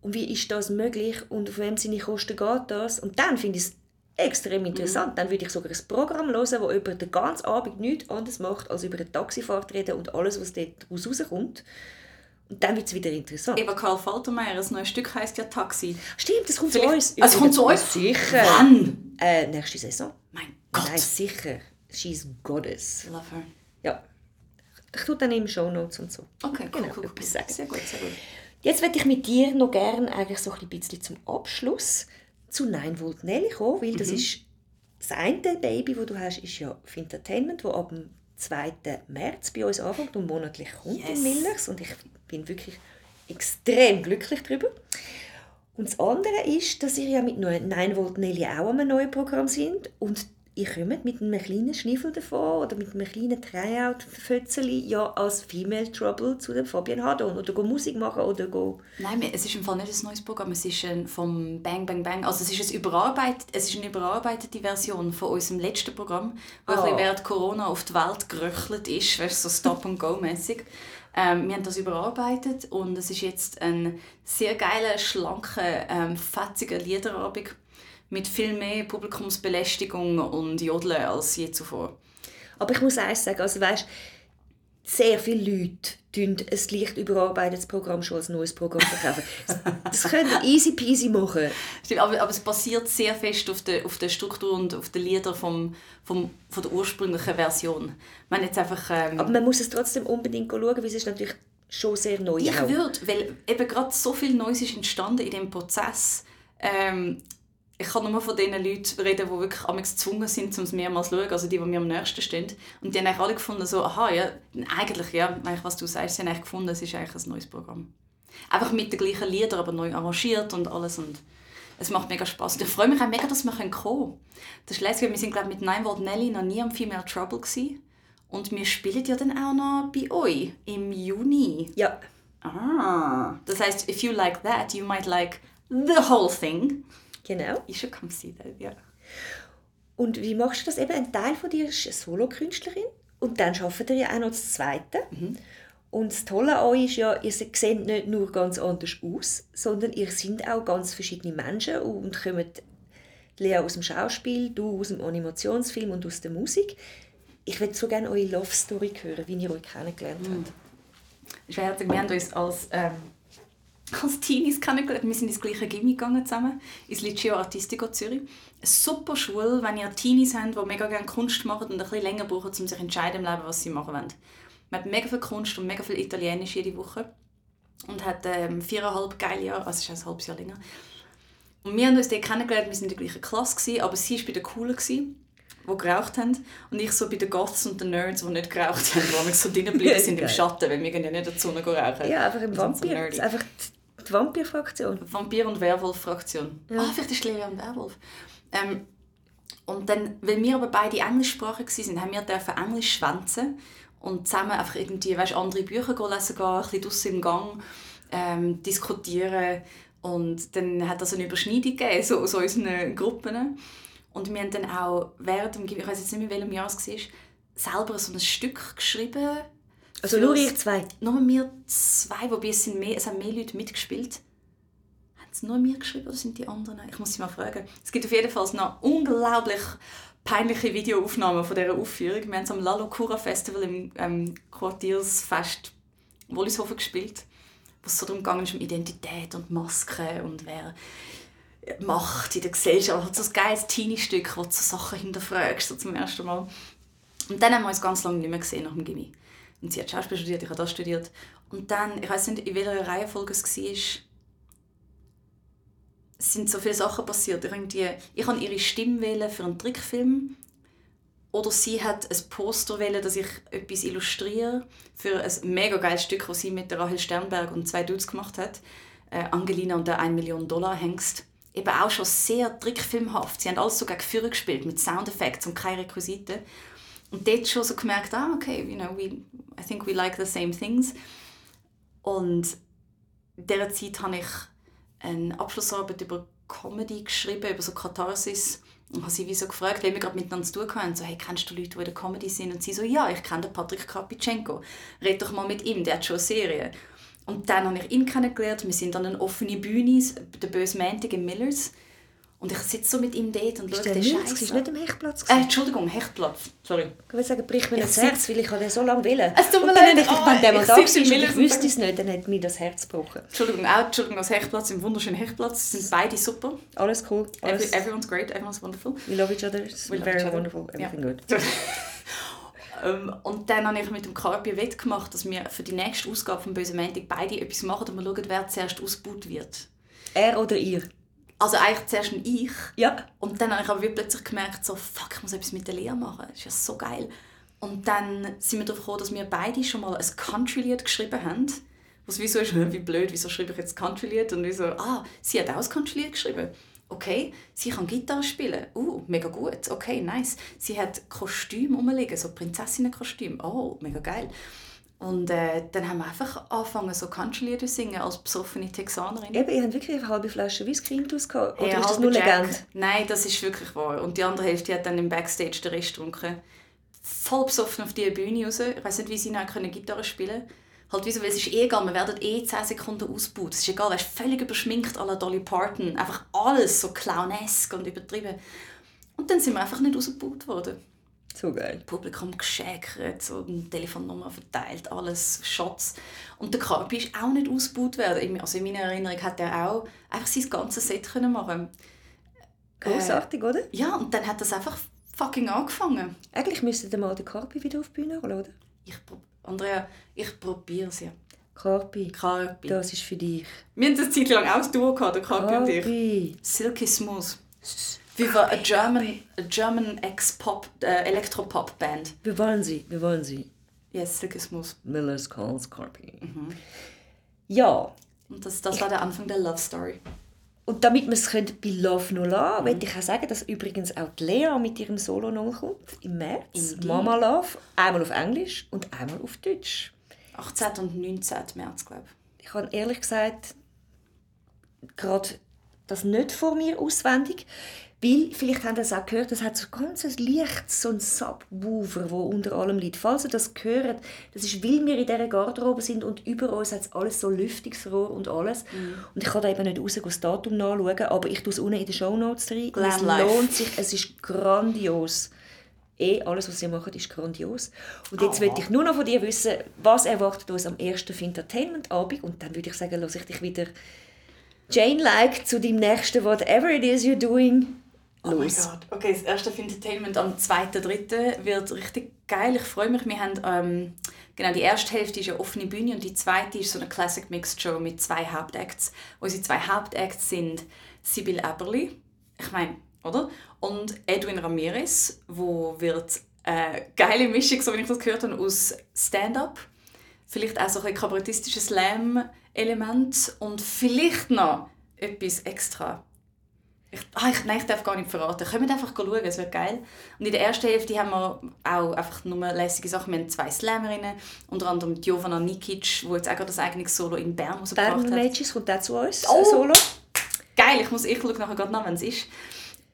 Speaker 2: Und wie ist das möglich? Und auf wem seine Kosten geht das? Und dann finde ich es extrem interessant. Dann würde ich sogar ein Programm hören, wo über den ganzen Abend nichts anderes macht, als über eine Taxifahrt reden und alles, was dort rauskommt. Und dann wird es wieder interessant.
Speaker 3: Eben Karl Faltermeier, das neue Stück heisst ja Taxi.
Speaker 2: Stimmt, das kommt
Speaker 3: Vielleicht-
Speaker 2: zu uns.
Speaker 3: Also, es kommt zu uns?
Speaker 2: Sicher.
Speaker 3: Wann?
Speaker 2: Äh, nächste Saison.
Speaker 3: Mein Gott.
Speaker 2: Nein, sicher. She's goddess.
Speaker 3: Love her.
Speaker 2: Ja. Ich tue dann im Show Notes und so.
Speaker 3: Okay, cool,
Speaker 2: Genau,
Speaker 3: cool, cool.
Speaker 2: sagen.
Speaker 3: Sehr gut, sehr gut.
Speaker 2: Jetzt möchte ich mit dir noch gerne eigentlich so ein bisschen zum Abschluss zu 9 Volt Nelly kommen, weil
Speaker 3: Mhm.
Speaker 2: das ist das eine Baby, das du hast, ist ja Fintertainment, wo ab dem 2. März bei uns anfängt und monatlich kommt
Speaker 3: Yes.
Speaker 2: in Millers und ich bin wirklich extrem glücklich darüber. Und das andere ist, dass ihr ja mit 9 Volt Nelly auch an einem neuen Programm sind und ihr kommt mit einem kleinen Schniffel davon oder mit einem kleinen Tryout-Fötzeli ja als Female Trouble zu dem Fabian Hadon oder go Musik machen oder go...
Speaker 3: Nein, es ist im Fall nicht ein neues Programm, es ist ein vom Bang Bang Bang, also es ist, ein überarbeitet, es ist eine überarbeitete Version von unserem letzten Programm, wo bisschen während Corona auf die Welt geröchelt ist, weißt, so Stop-and-Go-mäßig. Ähm, wir haben das überarbeitet und es ist jetzt ein sehr geiler, schlanker, ähm, fetziger Liederabend mit viel mehr Publikumsbelästigung und Jodeln als je zuvor.
Speaker 2: Aber ich muss eins sagen, also weißt, sehr viele Leute tun ein leicht überarbeitetes Programm schon als neues Programm verkaufen. Das können easy peasy machen.
Speaker 3: Stimmt, aber, aber es basiert sehr fest auf der, auf der Struktur und auf den Liedern vom, vom, von der ursprünglichen Version. Meine jetzt einfach... Ähm,
Speaker 2: Aber man muss es trotzdem unbedingt schauen, weil es ist natürlich schon sehr neu.
Speaker 3: ich würde, weil eben gerade so viel Neues ist entstanden in dem Prozess. Ähm, ich kann nur von den Leuten reden, die wirklich am gezwungen sind, um es mehrmals zu schauen, also die, die mir am nächsten stehen. Und die haben eigentlich alle gefunden, so, aha, ja, eigentlich, ja, eigentlich, was du sagst, sie haben eigentlich gefunden, es ist eigentlich ein neues Programm. Einfach mit den gleichen Liedern, aber neu arrangiert und alles. Und es macht mega Spaß. Und ich freue mich auch mega, dass wir kommen können. Das ist lässig, wir sind glaube mit Nine Volt Nelly noch nie am Female Trouble gewesen. Und wir spielen ja dann auch noch bei euch im Juni.
Speaker 2: Ja,
Speaker 3: Ah, das heißt, if you like that, you might like the whole thing.
Speaker 2: Genau.
Speaker 3: Should come see that, ja.
Speaker 2: Und wie machst du das? Eben ein Teil von dir ist eine Solokünstlerin und dann arbeitet ihr ja auch noch das Zweite. Und das Tolle an euch ist ja, ihr seht nicht nur ganz anders aus, sondern ihr seid auch ganz verschiedene Menschen und kommt Lea aus dem Schauspiel, du aus dem Animationsfilm und aus der Musik. Ich würde so gerne eure Love Story hören, wie ihr euch kennengelernt habt.
Speaker 3: Ich wir haben uns als, ähm, als Teenies kennengelernt. Wir sind ins gleiche Gimmi gegangen zusammen, ins Liceo Artistico Zürich. Eine super Schule, wenn ihr Teenies habt, die mega gerne Kunst machen und ein bisschen länger brauchen, um sich entscheiden im Leben, was sie machen wollen. Man hat mega viel Kunst und mega viel Italienisch jede Woche. Und hat ähm, viereinhalb geile Jahre, also ist ein halbes Jahr länger. Und wir haben uns dort kennengelernt, wir waren in der gleichen Klasse, gewesen, aber sie war bei den Coolen, die geraucht haben. Und ich so bei den Goths und den Nerds, die nicht geraucht haben, die so drinnen geblieben sind im. Schatten, weil wir gehen ja nicht in die Sonne rauchen.
Speaker 2: Ja, einfach im
Speaker 3: Wir so
Speaker 2: Vampir.
Speaker 3: nerdy.
Speaker 2: einfach die, Vampir-Fraktion.
Speaker 3: Vampir- und Werwolf-Fraktion. Ah, vielleicht ist Lea und Werwolf. Ähm, und dann, weil wir aber beide englischsprachig waren, haben wir dürfen Englisch schwänzen und zusammen einfach irgendwie, weißt, andere Bücher lesen gehen, ein bisschen draussen im Gang ähm, diskutieren und dann hat das eine Überschneidung gegeben, so, so unseren Gruppen. Und wir haben dann auch während dem, ich weiß jetzt nicht mehr, welchem Jahr es war, selber so ein Stück geschrieben.
Speaker 2: Also nur ihr zwei.
Speaker 3: nur wir zwei, wobei es, sind mehr, es haben mehr Leute mitgespielt. Haben es nur wir geschrieben oder sind die anderen? Ich muss sie mal fragen. Es gibt auf jeden Fall noch unglaublich peinliche Videoaufnahmen von dieser Aufführung. Wir haben es am Lalo Cura Festival im ähm, Quartiersfest Wollishofen gespielt, wo es so darum ging, um Identität und Masken und wer Macht in der Gesellschaft. Also so ein geiles Teenie-Stück, wo du so Sachen hinterfragst, so zum ersten Mal. Und dann haben wir uns ganz lange nicht mehr gesehen nach dem Gimmi. Und sie hat Schauspiel studiert, ich habe das studiert. Und dann, ich weiß nicht, in welcher Reihenfolge es war, es sind so viele Sachen passiert. Ich, irgendwie, ich habe ihre Stimme wählen für einen Trickfilm. Oder sie hat ein Poster wählen, dass ich etwas illustriere für ein mega geiles Stück, das sie mit der Rahel Sternberg und zwei Dudes gemacht hat. Äh, Angelina und der 1 Million Dollar Hengst. Eben auch schon sehr trickfilmhaft. Sie haben alles so gegen Führer gespielt, mit Soundeffekten und keine Requisiten. Und dort schon so gemerkt, ah, okay, you know, we, I think we like the same things. Und in dieser Zeit habe ich eine Abschlussarbeit über Comedy geschrieben, über so Katharsis. Und habe sie wie so gefragt, weil wir gerade miteinander zu tun hatten, so, hey, kennst du Leute, die in der Comedy sind? Und sie so, ja, ich kenne Patrick Karpitschenko. Red doch mal mit ihm, der hat schon eine Serie. Und dann habe ich ihn kennengelernt. Wir sind an einer offenen Bühne, der böse Montag im Millers. Und ich sitze so mit ihm dort und
Speaker 2: Ist
Speaker 3: schaue den? Scheiß
Speaker 2: Ist
Speaker 3: an.
Speaker 2: nicht im Hechtplatz?
Speaker 3: Äh? Entschuldigung, Hechtplatz. Sorry.
Speaker 2: Ich würde sagen, brich mir das Herz, weil ich habe den so lange wählen.
Speaker 3: Es tut mir leid.
Speaker 2: ich gedacht, wenn
Speaker 3: Oh,
Speaker 2: der mal
Speaker 3: ich
Speaker 2: da ist und wüsste es nicht, dann hat mir das Herz gebrochen.
Speaker 3: Entschuldigung, auch Entschuldigung als Hechtplatz, im wunderschönen Hechtplatz. Sind beide super.
Speaker 2: Alles cool.
Speaker 3: Every,
Speaker 2: Alles,
Speaker 3: everyone's great, everyone's wonderful.
Speaker 2: we love each other.
Speaker 3: We love
Speaker 2: very
Speaker 3: each other.
Speaker 2: wonderful. Everything good.
Speaker 3: Ähm, und dann habe ich mit dem Carpi wettgemacht, dass wir für die nächste Ausgabe von Böse Montag beide etwas machen und wir schauen, wer zuerst ausgebaut wird.
Speaker 2: Er oder ihr?
Speaker 3: Also eigentlich zuerst ein Ich.
Speaker 2: Ja.
Speaker 3: Und dann habe ich aber plötzlich gemerkt, so, fuck, ich muss etwas mit der Lea machen. Das ist ja so geil. Und dann sind wir darauf gekommen, dass wir beide schon mal ein Country-Lied geschrieben haben. Was wieso ist, wie blöd, wieso schreibe ich jetzt Country-Lied? Und wieso, ah, sie hat auch ein Country-Lied geschrieben. Okay, sie kann Gitarre spielen. Uh, mega gut. Okay, nice. Sie hat Kostüme rumliegen, so Prinzessinnenkostüm. Oh, mega geil. Und äh, dann haben wir einfach angefangen, so Country-Lieder zu singen als besoffene Texanerin.
Speaker 2: Eben, ihr habt wirklich eine halbe Flasche Whisky intus gehabt. Oder
Speaker 3: Hey,
Speaker 2: ist das nur. Legende?
Speaker 3: Nein, das ist wirklich wahr. Und die andere Hälfte hat dann im Backstage den Rest getrunken. Voll besoffen auf die Bühne raus. Ich weiß nicht, wie sie können Gitarre spielen Halt wieso, weil es ist eh egal, wir werden eh 10 Sekunden ausgebaut. Es ist egal, weißt, völlig überschminkt à la Dolly Parton. Einfach alles so clownesk und übertrieben. Und dann sind wir einfach nicht ausgebaut worden.
Speaker 2: So geil.
Speaker 3: Publikum geschäkert, so eine Telefonnummer verteilt, alles, Shots. Und der Carpi ist auch nicht ausgebaut werden. Also in meiner Erinnerung hat er auch einfach sein ganzes Set können machen
Speaker 2: Großartig, oder?
Speaker 3: Ja, und dann hat das einfach fucking angefangen.
Speaker 2: Eigentlich müsste ihr mal den Carpi wieder auf die Bühne holen, oder?
Speaker 3: Ich, prob- Andrea, ich probiere es ja.
Speaker 2: Carpi,
Speaker 3: Carpi.
Speaker 2: das ist für dich.
Speaker 3: Wir haben eine Zeit lang auch Duo gehabt, der Carpi und ich.
Speaker 2: Carpi.
Speaker 3: Silky Smooth. Wir waren eine German, a German Ex-Pop, äh, Elektropop-Band.
Speaker 2: Wir wollen sie, wir wollen sie.
Speaker 3: Yes, Silky Smooth.
Speaker 2: Miller's calls Carpi.
Speaker 3: Mhm.
Speaker 2: Ja,
Speaker 3: Und das, das war der Anfang der Love Story.
Speaker 2: Und damit wir es bei Love No La,
Speaker 3: Mhm.
Speaker 2: möchte ich auch sagen, dass übrigens auch die Lea mit ihrem Solo noch kommt im März.
Speaker 3: Indeed.
Speaker 2: Mama Love, einmal auf Englisch und einmal auf Deutsch.
Speaker 3: 18. und 19. März, glaube ich.
Speaker 2: Ich habe ehrlich gesagt gerade das nicht vor mir auswendig, Weil, vielleicht habt ihr das auch gehört, das hat so ganz ein leichtes, so ein Subwoofer, wo unter allem liegt. Falls ihr das gehört, das ist, weil wir in dieser Garderobe sind und über uns hat es alles so Lüftungsrohr und alles. Und ich kann da eben nicht raus das Datum nachschauen, aber ich tue es unten in den Shownotes rein. Es
Speaker 3: Glam Life.
Speaker 2: lohnt sich, es ist grandios. Eh, alles, was sie machen, ist grandios. Und jetzt will ich nur noch von dir wissen, was erwartet uns am ersten Fintertainment-Abend? Und dann würde ich sagen, lasse ich dich wieder Jane-like zu deinem nächsten Whatever it is you're doing
Speaker 3: Oh
Speaker 2: los.
Speaker 3: Gott. Okay, das erste Entertainment am 2.3. wird richtig geil. Ich freue mich. Wir haben, ähm, genau, die erste Hälfte ist eine offene Bühne und die zweite ist so eine Classic Mixed Show mit zwei Hauptacts. Unsere zwei Hauptacts sind Sibyl Eberli, ich meine, oder? Und Edwin Ramirez, wo wird eine geile Mischung, so wie ich das gehört habe, aus Stand-up, vielleicht auch so ein kabarettistisches Slam-Element und vielleicht noch etwas extra ich, ah, ich, nein, ich darf gar nicht verraten. Kommt einfach schauen, es wird geil. Und in der ersten Hälfte haben wir auch einfach nur lässige Sachen. Wir haben zwei Slammerinnen, unter anderem Jovana Nikic, die jetzt auch gerade das eigene Solo in Bern rausgebracht
Speaker 2: Bern
Speaker 3: hat.
Speaker 2: Mages kommt auch zu uns.
Speaker 3: Oh!
Speaker 2: Solo.
Speaker 3: Geil, ich, muss, ich schaue nachher gerade nach, wenn es ist.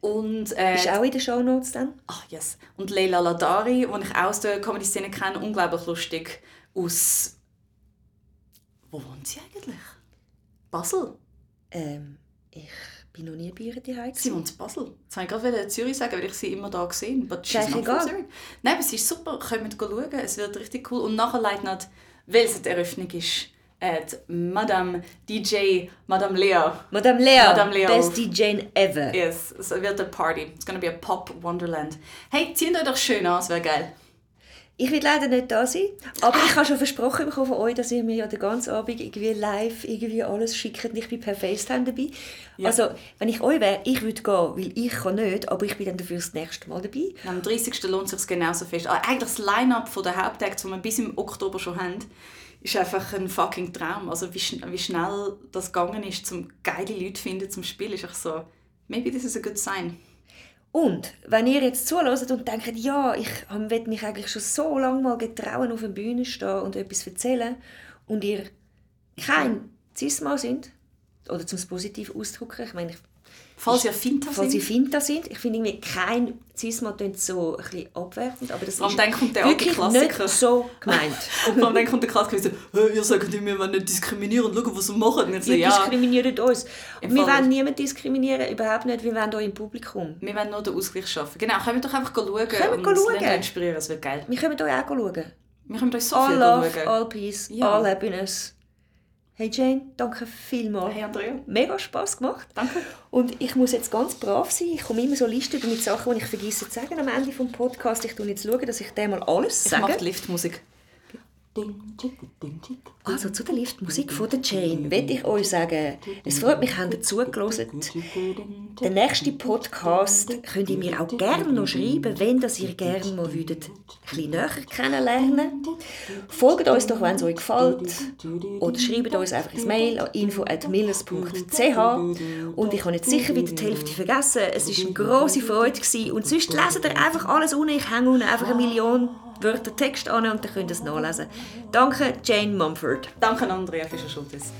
Speaker 3: Und, äh,
Speaker 2: Ist auch in den Shownotes dann.
Speaker 3: Ach, yes. Und Leila Ladari, die ich auch aus der Comedy-Szene kenne, unglaublich lustig. Aus... Wo wohnt sie eigentlich? Basel?
Speaker 2: Ähm, ich bin noch nie bei ihr daheim.
Speaker 3: Sie wohnt in Basel. Jetzt wollte ich gerade Zürich sagen, weil ich sie immer da gesehen habe.
Speaker 2: Ist eigentlich egal.
Speaker 3: Nein, aber sie ist super. Kommt schauen. Es wird richtig cool. Und nachher leitet noch, weil es die Eröffnung ist, die Madame DJ, Madame Lea.
Speaker 2: Madame Lea,
Speaker 3: Madame Lea
Speaker 2: best DJ ever.
Speaker 3: Yes, es wird eine Party. It's gonna be a pop Wonderland. Hey, zieht euch doch schön an, es wäre geil.
Speaker 2: Ich will leider nicht da sein, aber ich habe schon versprochen bekommen von euch, dass ihr mir ja den ganzen Abend irgendwie live irgendwie alles schickt und ich bin per FaceTime dabei. Also, wenn ich euch wäre, ich würde gehen, weil ich kann nicht, aber ich bin dann dafür das nächste Mal dabei.
Speaker 3: Am 30. lohnt es sich genauso fest. Ah, Eigentlich das Line-Up von der Hauptakte, die wir bis im Oktober schon haben, ist einfach ein fucking Traum. Also wie, schn wie schnell das gegangen ist, um geile Leute zu finden zum Spielen, ist echt so, maybe this is a good sign.
Speaker 2: Und wenn ihr jetzt zuhört und denkt, ja, ich will mich eigentlich schon so lange mal getrauen, auf der Bühne stehen und etwas erzählen und ihr kein Cis-Mann sind, oder zum positiv ausdrücken, ich meine, ich
Speaker 3: Falls ihr Finta
Speaker 2: falls sie
Speaker 3: sind,
Speaker 2: Finta sind. Ich finde irgendwie kein Cis-Mann klingt so ein bisschen abwertend, aber das
Speaker 3: Vor
Speaker 2: ist
Speaker 3: dann kommt der
Speaker 2: wirklich
Speaker 3: Klassiker.
Speaker 2: nicht so gemeint.
Speaker 3: allem dann kommt der Klassiker und hey, ihr sagt immer, wir nicht diskriminieren, schau, was wir machen. Und ich so,
Speaker 2: Ihr
Speaker 3: ja,
Speaker 2: diskriminiert uns.
Speaker 3: Im
Speaker 2: Wir
Speaker 3: Fall
Speaker 2: wollen niemanden diskriminieren, überhaupt nicht. Wir wollen hier im Publikum.
Speaker 3: wir wollen nur den Ausgleich schaffen. Genau, kommt doch einfach schauen
Speaker 2: Kommt
Speaker 3: und
Speaker 2: schauen.
Speaker 3: euch inspirieren, es wird geil.
Speaker 2: Wir können euch auch schauen.
Speaker 3: Wir können euch so
Speaker 2: All
Speaker 3: viel
Speaker 2: love,
Speaker 3: schauen.
Speaker 2: all peace,
Speaker 3: Ja.
Speaker 2: all happiness. Hey Jane, danke vielmals.
Speaker 3: Hey Andrea.
Speaker 2: Mega Spass gemacht.
Speaker 3: Danke.
Speaker 2: Und ich muss jetzt ganz brav sein. Ich komme immer so Listen mit Sachen, die ich vergesse zu sagen am Ende des Podcasts. Ich schaue jetzt, schauen, dass ich dem mal alles
Speaker 3: Ich
Speaker 2: sage.
Speaker 3: mache die Liftmusik.
Speaker 2: Also zu der Liftmusik von der Jane will ich euch sagen, es freut mich, habt ihr zugelassen. Der nächste Podcast könnt ihr mir auch gerne noch schreiben, wenn das ihr gerne mal würdet, ein bisschen näher kennenlernen. Folgt uns doch, wenn es euch gefällt. Oder schreibt uns einfach ein Mail an info.millers.ch und ich habe jetzt sicher wieder die Hälfte vergessen. Es war eine grosse Freude und sonst lest ihr einfach alles unten. Ich hänge unten einfach eine Million Wörter Text an und dann könnt ihr es nachlesen. Danke, Jane Mumford.
Speaker 3: Danke Andrea Fischer-Schultes.